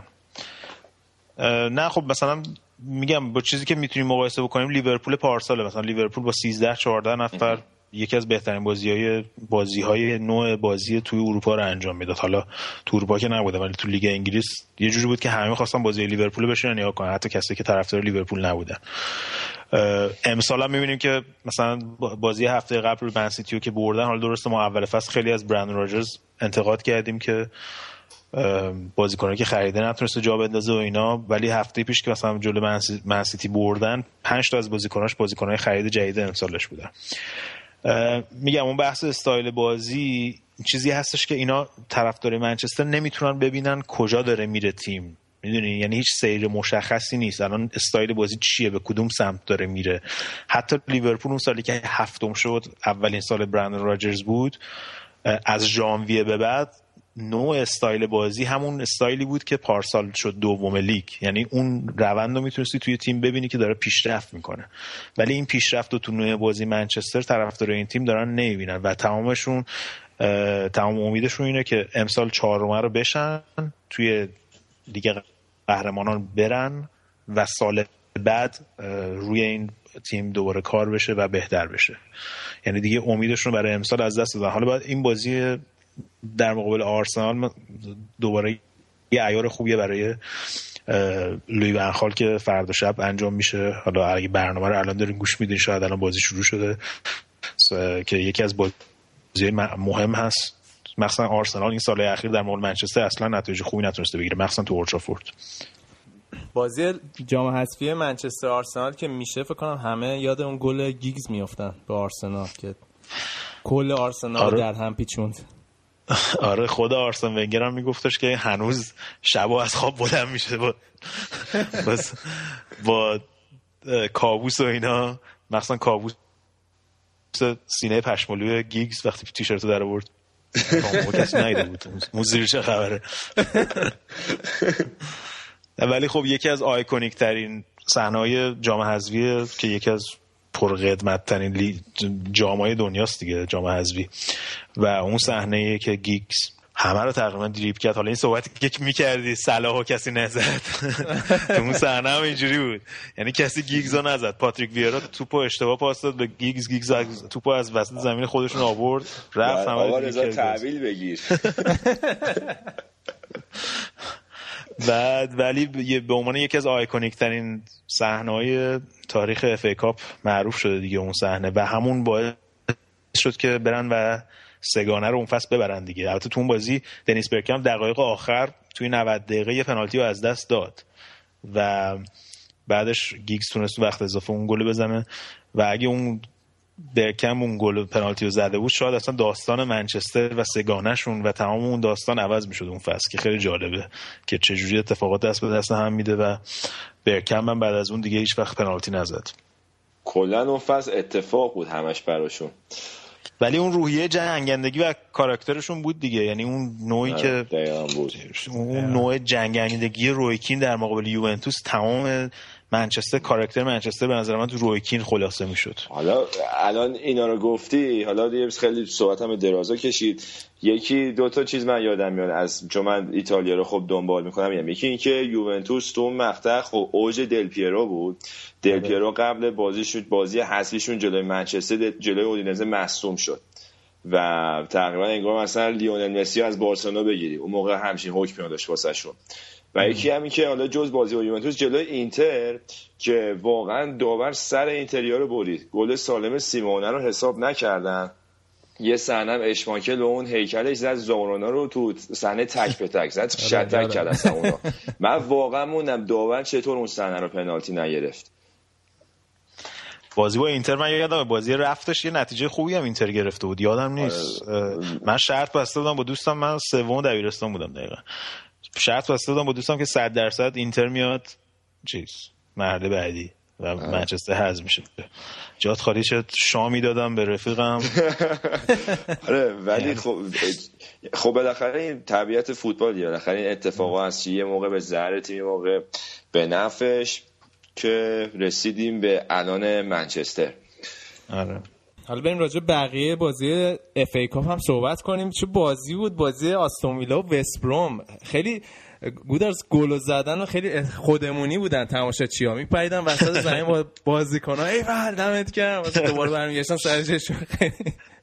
نه خب مثلا میگم با چیزی که می‌تونیم مقایسه بکنیم لیورپول پارسال مثلا لیورپول با 13 14 نفر یکی از بهترین بازی های بازی های نوع بازی توی اروپا رو انجام می‌داد. حالا تو اروپا که نبوده ولی تو لیگ انگلیس یه جوری بود که همه خواستن بازی لیورپول بشینن نگاه کنن حتی کسی که طرفدار لیورپول نبودن. امسال هم می‌بینیم که مثلا بازی هفته قبل رو منسیتی رو که بردن حالا درسته ما اول فصل خیلی از برندن راجرز انتقاد کردیم که بازیکنایی که خریده نتونسته جا بندازه و اینا ولی هفته پیش که مثلا جلو منسیتی بردن پنج تا از بازیکناش بازیکنای خرید جدید امسالش بودن. میگم اون بحث استایل بازی چیزی هستش که اینا طرفدار منچستر نمی‌تونن ببینن کجا داره میره تیم. می‌دونی؟ یعنی هیچ سیر مشخصی نیست. الان استایل بازی چیه؟ به کدوم سمت داره میره؟ حتی لیورپول اون سالی که هفتم شد اولین سال برندن راجرز بود از ژانویه به بعد نوع استایل بازی همون استایلی بود که پارسال شد دوم لیگ. یعنی اون روند رو می‌تونستی توی تیم ببینی که داره پیشرفت می‌کنه. ولی این پیشرفت رو تو نوع بازی منچستر طرفدار این تیم دارن نمی‌بینن و تمامشون تمام امیدشون اینه که امسال چهارمه رو بشن توی لیگ قهرمانان برن و سال بعد روی این تیم دوباره کار بشه و بهتر بشه. یعنی دیگه امیدشون برای امسال از دست دادن. حالا باید این بازی در مقابل آرسنال دوباره یه ایار خوبیه برای لوی ونخال که فردا شب انجام میشه. حالا اگه برنامه رو الان دارین گوش میدین شاید الان بازی شروع شده. که یکی از بازی مهم هست. مثلا آرسنال این سال اخیر در مورد منچستر اصلا نتایج خوبی نتونسته بگیره مثلا تو اولترافورد بازی جام حذفی منچستر آرسنال که میشه فکر کنم همه یاد اون گل گیگز میافتن به آرسنال که کل آرسنال آره. در هم پیچوند. آره خود آرسن ونگر هم میگفتش که هنوز شبا از خواب بلند میشه. با بس با کابوس و اینا. مخصوصا کابوس سینه پشمالوی گیگز وقتی تیشرت در آورد. کسی نیده بود. موزیری چه خبره. ولی خب یکی از آیکونیک ترین صحنه جام حذفی که یکی از پرقدمت ترین جامعه دنیاست دیگه جام حذفی. و اون صحنه که گیگز همه رو تقریبا دریپ کرد. حالا این صحبتی که می‌کردی صلاح و کسی نزد. تو اون صحنه هم اینجوری بود. یعنی کسی گیگز رو نزد. پاتریک ویرا توپو اشتباه پاس داد به گیگز. گیگز توپو از وسط زمین خودشون آورد. رفت همه آقا رضا تحویل بگیر. بعد ولی به عنوان یکی از iconic ترین صحنه های تاریخ FA Cup معروف شده دیگه اون صحنه و همون باعث شد که برن و سه‌گانه رو اون فصل ببرن دیگه. البته تو اون بازی دنیس برگکمپ دقایق آخر توی 90 دقیقه یه پنالتی رو از دست داد و بعدش گیگز تونست وقت اضافه اون گل بزنه و اگه اون برکم اون گل پنالتی رو زده بود شاید اصلا داستان منچستر و سگانهشون و تمام اون داستان عوض می‌شد اون فصل که خیلی جالبه که چجوری اتفاقات دست به دست هم میده و برکم من بعد از اون دیگه هیچ وقت پنالتی نزد. کلا اون فصل اتفاق بود همش براشون. ولی اون روحیه جنگندگی و کاراکترشون بود دیگه. یعنی اون نوعی که بود. اون نوع جنگندگی رویکین در مقابل یوونتوس تمام منچستر کاراکتر منچستر به نظر من تو رویکین خلاصه می‌شد. حالا الان اینا رو گفتی حالا دیگه خیلی صحبت هم درازا کشید. یکی دو تا چیز من یادم میاد از چون من ایتالیا رو خب دنبال می‌کنم. یعنی یکی اینکه یوونتوس تو مقطع خب اوج دل پیرو بود. دل بله. پیرو قبل بازی شد بازی حذفیشون جلوی منچستر جلوی اودینزه مصدوم شد. و تقریبا انگار مثلا لیونل مسی از بارسلونا بگیری. اون موقع همچین حکمی داشت واسه شون و یکی همین که حالا جز بازی با یوونتوس جلوی اینتر که واقعا داور سر اینتریا رو برید. گل سالم سیمونه رو حساب نکردن. یه صحنه اشماکل و اون هیکلش زد زورونا رو تو صحنه تک به تک زد. آره، شتک آره. کرد اصلا اونا من واقعا موندم داور چطور اون صحنه رو پنالتی نگرفت. بازی با اینتر من یادم بازی رفتش یه نتیجه خوبی هم اینتر گرفته بود. یادم نیست. آره. من شرط بسته بودم با دوستم من سوم دبیرستان بودم دقیقا. شرط بسته با دوستم که 100 درصد اینتر میاد. چیز مرحله بعدی و منچستر حذف میشه. جات خالی شد. شامی دادم به رفیقم. آره ولی یعنی خب خب بالاخره این طبیعت فوتبال دیگه بالاخره این اتفاقا هست یه موقع به ضرر تیم موقع به نفش که رسیدیم به الان منچستر. آره. حالا بریم راجع بقیه بازی اف ای کاپ هم صحبت کنیم. چه بازی بود؟ بازی آستون ویلا و وستبروم خیلی گودرز گل زدن خیلی خودمونی بودن تماشاچی ها میپریدن وسط زمین با بازیکن ای بر دمت گرم. دوباره برمیگشتن سر جشون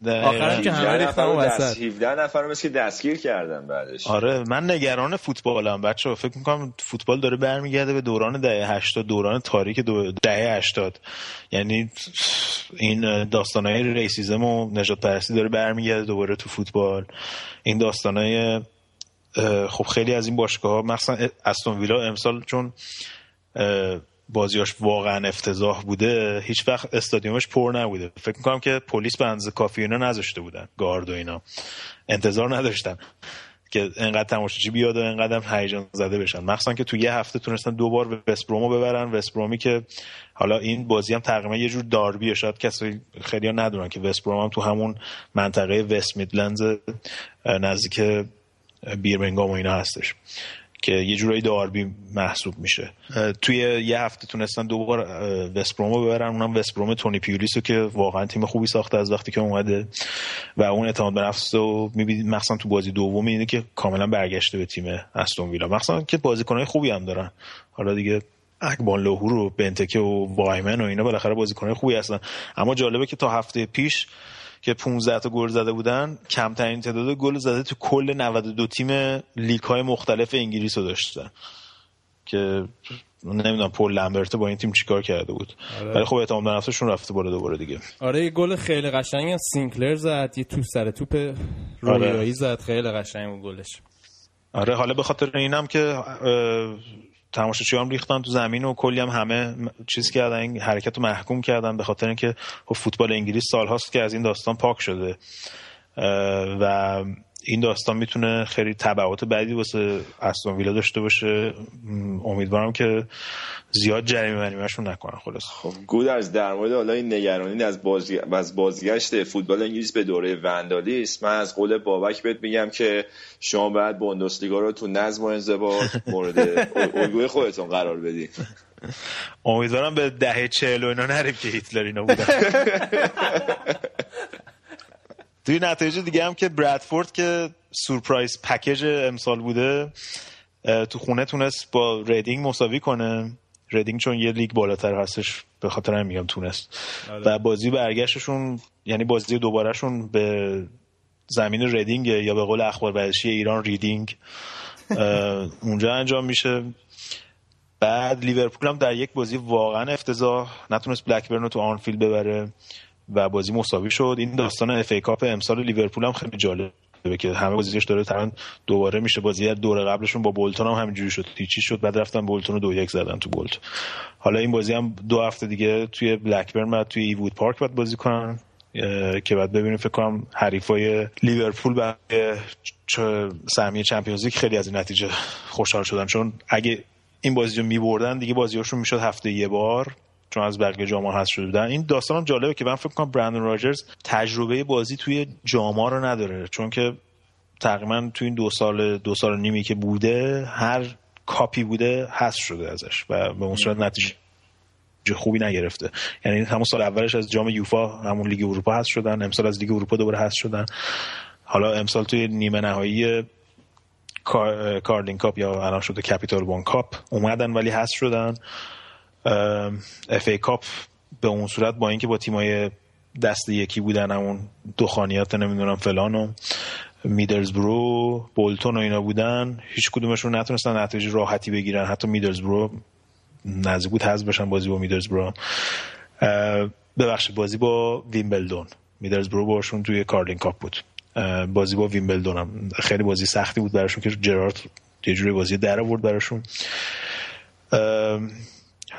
آخرم که همه ریختن وسط. 17 نفر مثل که دستگیر کردن بعدش. آره من نگران فوتبالم بچه فکر می‌کنم فوتبال داره برمیگرده به دوران دهه 80 دوران تاریک دو دهه 80 یعنی این داستانهای ریسیزم و نجات پرستی داره برمیگرده دوباره تو فوتبال. این داستانهای خب خیلی از این باشگاه ها مخصوصا استون ویلا امسال چون بازیاش واقعا افتضاح بوده هیچ وقت استادیومش پر نبوده. فکر می‌کنم که پلیس به اندازه کافی اینا نذاشته بودن گارد و اینا. انتظار نداشتن که انقدر تماشاچی بیاد و انقدر هیجان زده بشن. مخصوصا که تو یه هفته تونستن دو بار وستبرومو ببرن. وستبرومی که حالا این بازی هم تقریبا یه جور داربیه. شاید کسی خیلی ها ندونن که وستبروم هم تو همون منطقه وست میدلندز نزدیک بیرمنگام و اینا هستش که یه جورایی داربی محسوب میشه. توی یه هفته تونستن دوبار وستبرومو ببرن اونم وستبروم تونی پیولیسو که واقعا تیم خوبی ساخته از وقتی که اومده. و اون اعتماد به نفس رو می‌بینید مخصوصا تو بازی دوم اینه که کاملا برگشته به تیم استون ویلا. مخصوصا که بازیکنهای خوبی هم دارن. حالا دیگه اکبان لوهور و بنتکه و وایمن و اینا بالاخره بازیکنهای خوبی هستن. اما جالبه که تا هفته پیش که 15 تا گل زده بودن کمترین تعداد گل زده تو کل 92 تیم لیگ های مختلف انگلیس رو داشتن که نمی‌دونم پول لمبرت با این تیم چیکار کرده بود آره. ولی خب اعتماد به نفسشون رفته بالا دوباره دیگه آره یه گل خیلی قشنگی سینکلر زد یه تو سر توپ رویایی آره. زد خیلی قشنگ بود گلش آره حالا به خاطر اینم که تماشاچی هم ریختن تو زمین و کلی هم همه چیز کردن این حرکت رو محکوم کردن به خاطر اینکه خب فوتبال انگلیس سال هاست که از این داستان پاک شده. و این داستان می‌تونه خیلی تبعات بعدی واسه استون ویلا داشته باشه. امیدوارم که زیاد جریمه بریمهشون نکنن خلاص. خب گود از در مورد حالا این نگرانی از بازی از بازگشت فوتبال انگلیس به دوره وندالیسم من از قول بابک بهت میگم که شما باید بوندسلیگا رو تو نظم و انضباط مورد الگوی خودتون قرار بدید امیدوارم به دهه چهل و اینا نریم که هیتلر اینا بودن. توی نتایج دیگه هم که برادفورد که سورپرایز پکیج امسال بوده تو خونه تونست با ریدینگ مساوی کنه. ریدینگ چون یه لیگ بالاتر هستش به خاطر هم میگم تونست. آره. و بازی برگشتشون یعنی بازی دوبارهشون به زمین ریدینگ یا به قول اخبار ورزشی ایران ریدینگ اونجا انجام میشه. بعد لیورپول هم در یک بازی واقعا افتضاح نتونست بلکبرن رو تو آنفیلد ببره. و بازی مساوی شد. این داستان FA Cup امسال لیورپول هم خیلی جالبه که همه بازیش داره تقریبا دوباره میشه. بازی دور قبلشون با بولتون هم همینجوری شد. تیچی شد؟ بعد رفتن بولتون رو دو یک زدن تو بولت. حالا این بازی هم دو هفته دیگه توی بلکبرن بعد توی ایوود پارک باید بازی کنن که بعد ببینیم فکر کنم حریفای لیورپول برای سهمیه چمپیونز لیگ خیلی از این نتیجه خوشحال شدن. چون اگه این بازی رو میبردن دیگه بازیاشون می‌شد هفته یه بار. چون از برگ جاما هست شده بودن. این داستان هم جالبه که من فکر کنم برندن راجرز تجربه بازی توی جاما رو نداره. چون که تقریبا توی این دو سال دو سال نیمی که بوده هر کاپی بوده هست شده ازش و به اون صورت نتیجه خوبی نگرفته. یعنی همون سال اولش از جام یوفا همون لیگ اروپا هست شدن امسال از لیگ اروپا دوباره هست شدن. حالا امسال توی نیمه نهایی Carling Cup یا الان شده Capital One Cup اومدن ولی هست شدن. FA Cup به اون صورت با اینکه با تیمای دست یکی بودن همون دخانیات نمی‌دونم فلان و میدلزبرو بولتون و اینا بودن هیچ کدومشون نتونستن نتیجه راحتی بگیرن. حتی میدلزبرو نزدیک بود حذف بشن بازی با میدلزبرو. ببخشید بازی با ویمبلدون. میدلزبرو باشون توی کارلین کاپ بود. بازی با ویمبلدون هم خیلی بازی سختی بود براشون که جرارد یه جوری بازی در آورد براشون.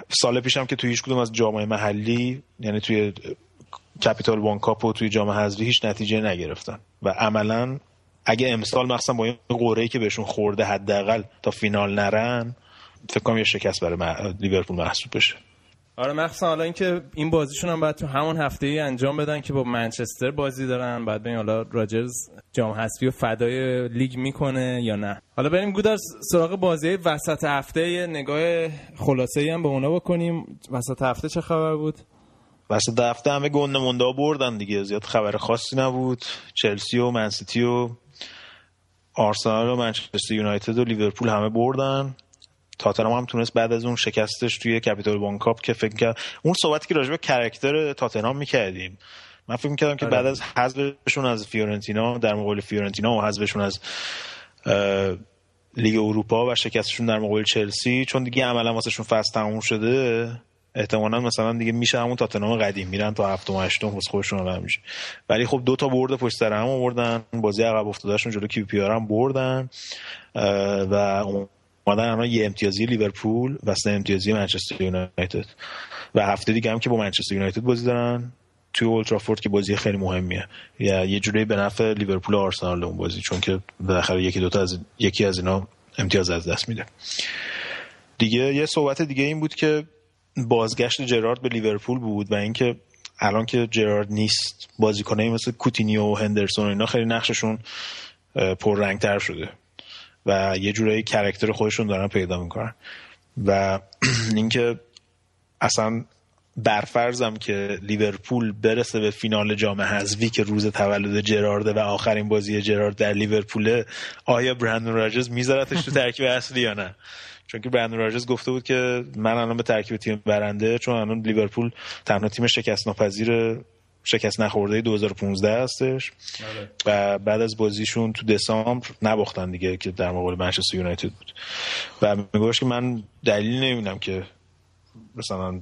سال پیشم که توی هیچ کدوم از جام‌های محلی یعنی توی Capital One Cup و توی جام حذفی هیچ نتیجه نگرفتن. و عملا اگه امسال مخصوصا با این قرعه که بهشون خورده حداقل تا فینال نرن فکر کنم یه شکست برای لیورپول محسوب بشه. آره مخصوصا حالا اینکه این بازیشون هم باید تو همون هفته ای انجام بدن که با منچستر بازی دارن. بعد ببین حالا راجرز جام حذفی و فدای لیگ می‌کنه یا نه؟ حالا بریم گودرز سراغ بازی وسط هفته نگاه خلاصه ای هم به اونا بکنیم. وسط هفته چه خبر بود؟ وسط هفته همه گنده مونده بردن دیگه. زیاد خبر خاصی نبود. چلسی و منسیتی و آرسنال و منچستر یونایتد و لیورپول همه بردن. تاتنهام هم تونست بعد از اون شکستش توی Capital One Cup که فکر کرد اون صحبتی که راجع به character تاتنهام می‌کردیم. من فکر می‌کردم که بعد از حذفشون از فیورنتینا در مقابل فیورنتینا و حذفشون از لیگ اروپا و شکستشون در مقابل چلسی چون دیگه عملا واسهشون فصل تموم شده احتمالا مثلا دیگه میشه همون تاتنهام قدیم میرن تا هفتم و هشتم واسه خودشون هم میشه ولی خب دو تا برد پشت سر هم آوردن بازی عقب افتادهشون جلو QPR هم بردن و اومدن الان یه امتیازی لیورپول و سه امتیازی منچستر یونایتد. و هفته دیگه هم که با منچستر یونایتد بازی دارن. توی اولترافورد که بازی خیلی مهمیه. یا یه جوری به نفع لیورپول و آرسنال اون بازی چون که بالاخره یکی دوتا از یکی از اینا امتیاز از دست میده. دیگه یه صحبت دیگه این بود که بازگشت جرارد به لیورپول بود و اینکه الان که جرارد نیست بازیکنایی مثل کوتینیو و هندرسون اینا خیلی نقششون پررنگتر شده. و یه جورایی کرکتر خودشون دارن پیدا می‌کنن. و اینکه اصلا برفرضم که لیورپول برسه به فینال جام حذفی که روز تولد جرارده و آخرین بازی جرارد در لیورپوله آیا برندون راجرز میذارتش تو ترکیب اصلی یا نه؟ چون که برندون راجرز گفته بود که من الان به ترکیب تیم برنده چون الان لیورپول تنها تیم شکست ناپذیر شکست نخورده 2015 هستش. بله. و بعد از بازیشون تو دسامبر نباختن دیگه که در مقابل منچستر یونایتد بود. و میگوش که من دلیل نمی‌دونم که مثلا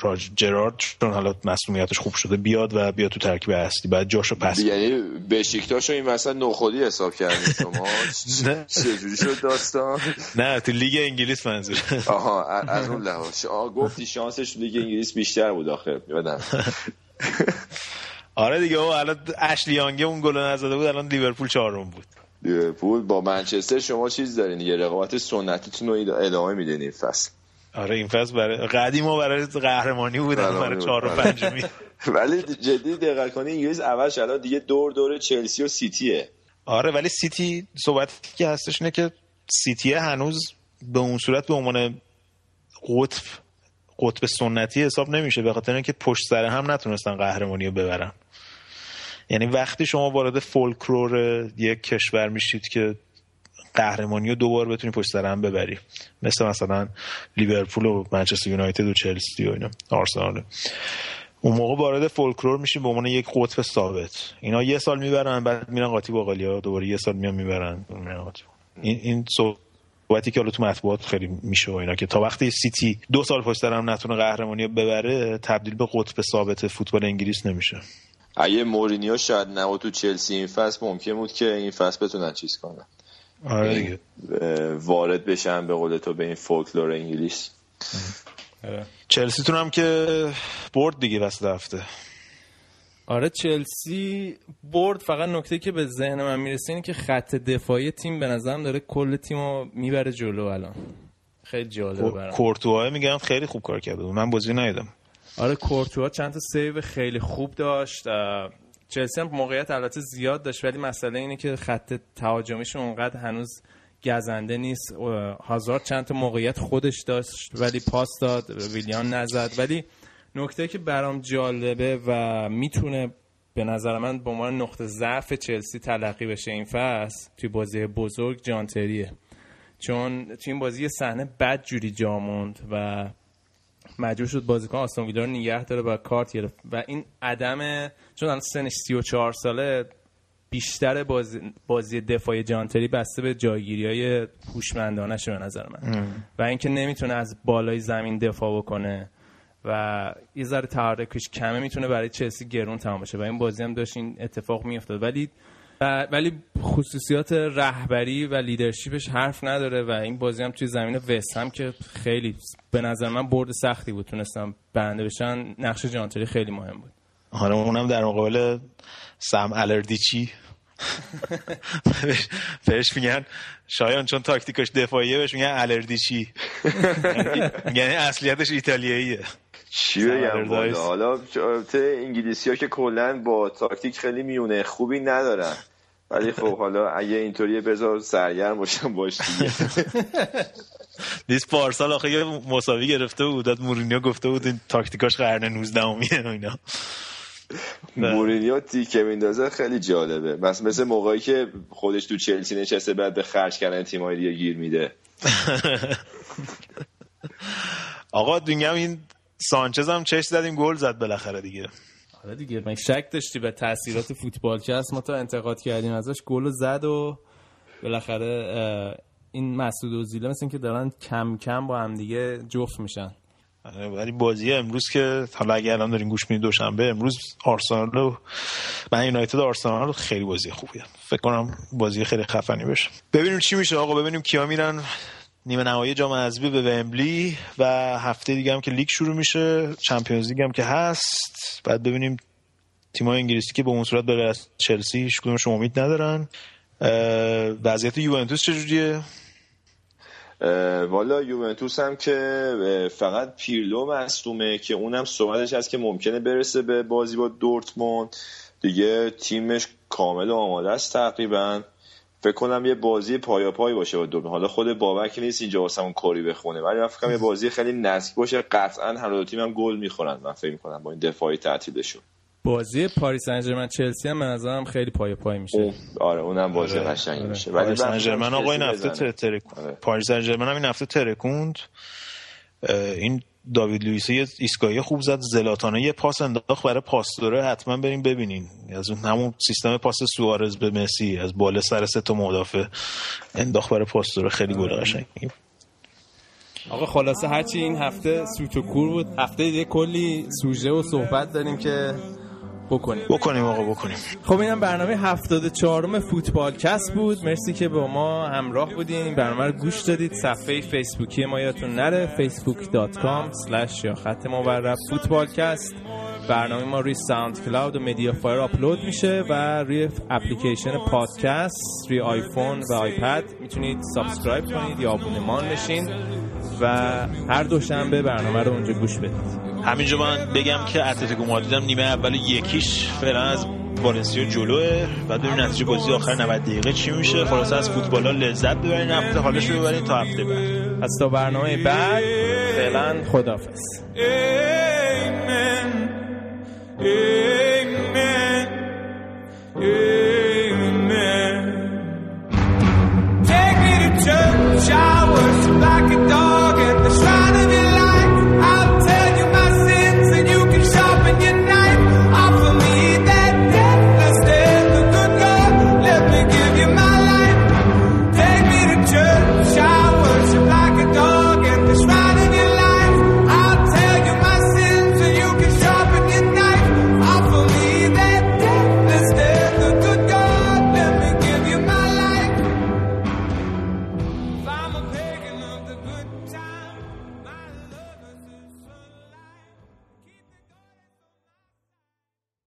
راج جرارد چون حالا مسئولیتش خوب شده بیاد و بیاد تو ترکیب اصلی بعد جاشو پس یعنی بشیکتاشو این مثلا نخودی حساب کردید شما؟ چجوری شد داستان؟ نه تو لیگ انگلیس منظور. آها از اون لحاظ. گفتی شانسش تو لیگ انگلیس بیشتر بود آخر یادم آره دیگه او الان اشلیانگه اون گل نزده بود الان لیورپول چهارم بود. لیورپول با منچستر شما چیز دارین یه رقابت سنتیتون رو ادامه میدین این فصل. آره این فصل برای قدیم و برای قهرمانی بودن برای چهار و پنجمی ولی جدی دقت کنی انگلیس اولش الان دیگه دور دور چلسی و سیتیه. آره ولی سیتی صحبتی که هستش اینه که سیتی هنوز به اون صورت به عنوان قطب قطب سنتی حساب نمیشه به خاطر اینکه پشت سر هم نتونستن قهرمانی رو ببرن. یعنی وقتی شما وارد فولکلور یک کشور میشید که قهرمانی رو دوبار بتونی پشت سر هم ببری. مثل مثلا لیورپول و منچستر یونایتد و چلسی و اینا آرسنال. اون موقع وارد فولکلور میشیم به عنوان یک قطب ثابت. اینا یه سال می‌برن بعد میرن قاطی باقالیا دوباره یه سال میان می‌برن. این این صحبتی که حالا تو مطبوعات خیلی میشه و اینا که تا وقتی سیتی دو سال پشت هم نتونه قهرمانی ببره تبدیل به قطب ثابت فوتبال انگلیس نمیشه. اگه مورینیو شاید نه تو چلسی این فصل ممکن بود که این فصل بتونن چیز کنن. آره وارد بشن به قول تو به این فولکلور انگلیس. چلسی هم که برد دیگه وسط هفته. آره چلسی برد. فقط نکته که به ذهن من می‌رسه اینه که خط دفاعی تیم به نظرم داره کل تیم رو می‌بره جلو الان. خیلی جالبه برام. کورتوها میگم خیلی خوب کار کرده من بازی ندیدم. آره کورتوها چند تا سیو خیلی خوب داشت. چلسی هم موقعیت البته زیاد داشت ولی مسئله اینه که خط تهاجمیش اونقدر هنوز گزنده نیست. هازارد چند تا موقعیت خودش داشت ولی پاس داد ویلیان نزد. ولی نکته که برام جالبه و می‌تونه به نظر من به عنوان نقطه ضعف چلسی تلقی بشه این فصل توی بازی بزرگ جانتریه چون توی این بازی صحنه بد جوری جا موند و مجبور شد بازیکن آستون ویلا رو نگه داره و کارت گرفت. و این عدم چون الان سنش 34 ساله بیشتر بازی, بازی دفاعی جانتری بسته به جایگیری های هوشمندانه به نظر من. و اینکه نمی‌تونه از بالای زمین دفاع بکنه. و یه ذره تحرکش کمه می‌تونه برای چلسی گرون تمام بشه. و این بازی هم داشت این اتفاق میافتاد. ولی ولی خصوصیات رهبری و لیدرشیپش حرف نداره و این بازی هم توی زمین وست هم که خیلی به نظر من برد سختی بود. تونستم برنده بشن. نقش جانتری خیلی مهم بود. حالا اونم در مقابل سم الردیچی بهش میگن شایان چون تاکتیکش دفاعیه بهش میگن الردیچی یعنی اصلیتش ایتالیاییه. چی بگم؟ حالا انگلیسی ها که کلا با تاکتیک خیلی میونه خوبی ندارن. ولی خب حالا اگه اینطوریه بذار سرگرم باشم باش دیگه. نیست پارسال آخه یه مساوی گرفته بود. داد مورینیو گفته بود این تاکتیکاش قرن 19 امیه اینا. مورینیو تیکه میندازه خیلی جالبه. مثل مثل موقعی که خودش تو چلسی نشسته بعد به خرج کردن تیم‌های دیگه گیر میده. آقا دیگه این سانچز هم چش زدیم گل زد بالاخره دیگه. حالا دیگه من شک داشتی به تاثیرات فوتبال که هست. ما تا انتقاد کردیم ازش گل زد و بالاخره این مسعود و زیله مثل که دارن کم کم با هم دیگه جفت میشن. آره، ولی بازی امروز که حالا اگه الان دارین گوش می‌دید دوشنبه امروز آرسنال و من یونایتد آرسنال خیلی بازی خوبیه فکر کنم بازی خیلی خفنی بشه. ببینیم چی میشه آقا ببینیم کیا میرن. نیمه نهایی جام حذفی به ومبلی و هفته دیگه هم که لیگ شروع میشه چمپیونز لیگ هم که هست. بعد ببینیم تیم‌های انگلیسی که به اون صورت به چلسی هیچ امید ندارن. وضعیت یوونتوس چجوریه؟ والا یوونتوس هم که فقط پیرلو مصدومه که اونم صحبتش هست که ممکنه برسه به بازی با دورتموند. دیگه تیمش کامل آماده است تقریبا. فکر کنم یه بازی پایا پای باشه با دورتموند. حالا خود بابک نیست اینجا واسمون کاری بخونه ولی من فکر یه بازی خیلی نزدیک باشه. قطعا هر دو تیم هم گل می‌خورن من فکر می‌کنم با این دفاعی تعطیلشون. بازی پاریس سن ژرمن چلسی هم نظرم خیلی پایاپای میشه. آره اونم بازی آره. قشنگی آره. میشه. ولی سن ژرمن آقا این هفته ترکوند آره. پاریس سن ژرمن هم این هفته ترکوند. این داوید لوئیس یه ایستگاهی خوب زد. زلاتانه یه پاس انداخت برای پاستوره. حتما بریم ببینین. از اون همون سیستم پاس سوارز به مسی از بالا سر سه تا مدافع انداخت برای پاستوره. خیلی گل قشنگی. آقا خلاصه هرچی این هفته سوت و کور بود. هفته دیگه کلی سوژه و صحبت داریم که بکنیم. بکنیم آقا بکنیم. خب اینم برنامه 74 م فوتبال کست بود. مرسی که با ما همراه بودین. این برنامه رو گوش دادید. صفحه فیسبوکی ما یادتون نره facebook.com یا خط مورب فوتبال کست. برنامه ما روی SoundCloud و MediaFire آپلود میشه و روی اپلیکیشن پادکست روی آیفون و آیپد می‌تونید subscribe کنید یا آبونمان بشین و هر دوشنبه برنامه رو اونجا گوش بدید. همینجا من بگم که اتلتیکو مادرید نیمه اول یکیش فعلا از والنسیا جلوه. بعد ببینیم نتیجه بازی آخر 90 دقیقه چی میشه. خلاص از فوتبال ها لذت ببرین هفته حالش رو ببرین تا هفته بعد. از تا برنامه بعد فعلا خدافظ Amen. Amen. Take me to church. I like a dog at the shrine of your.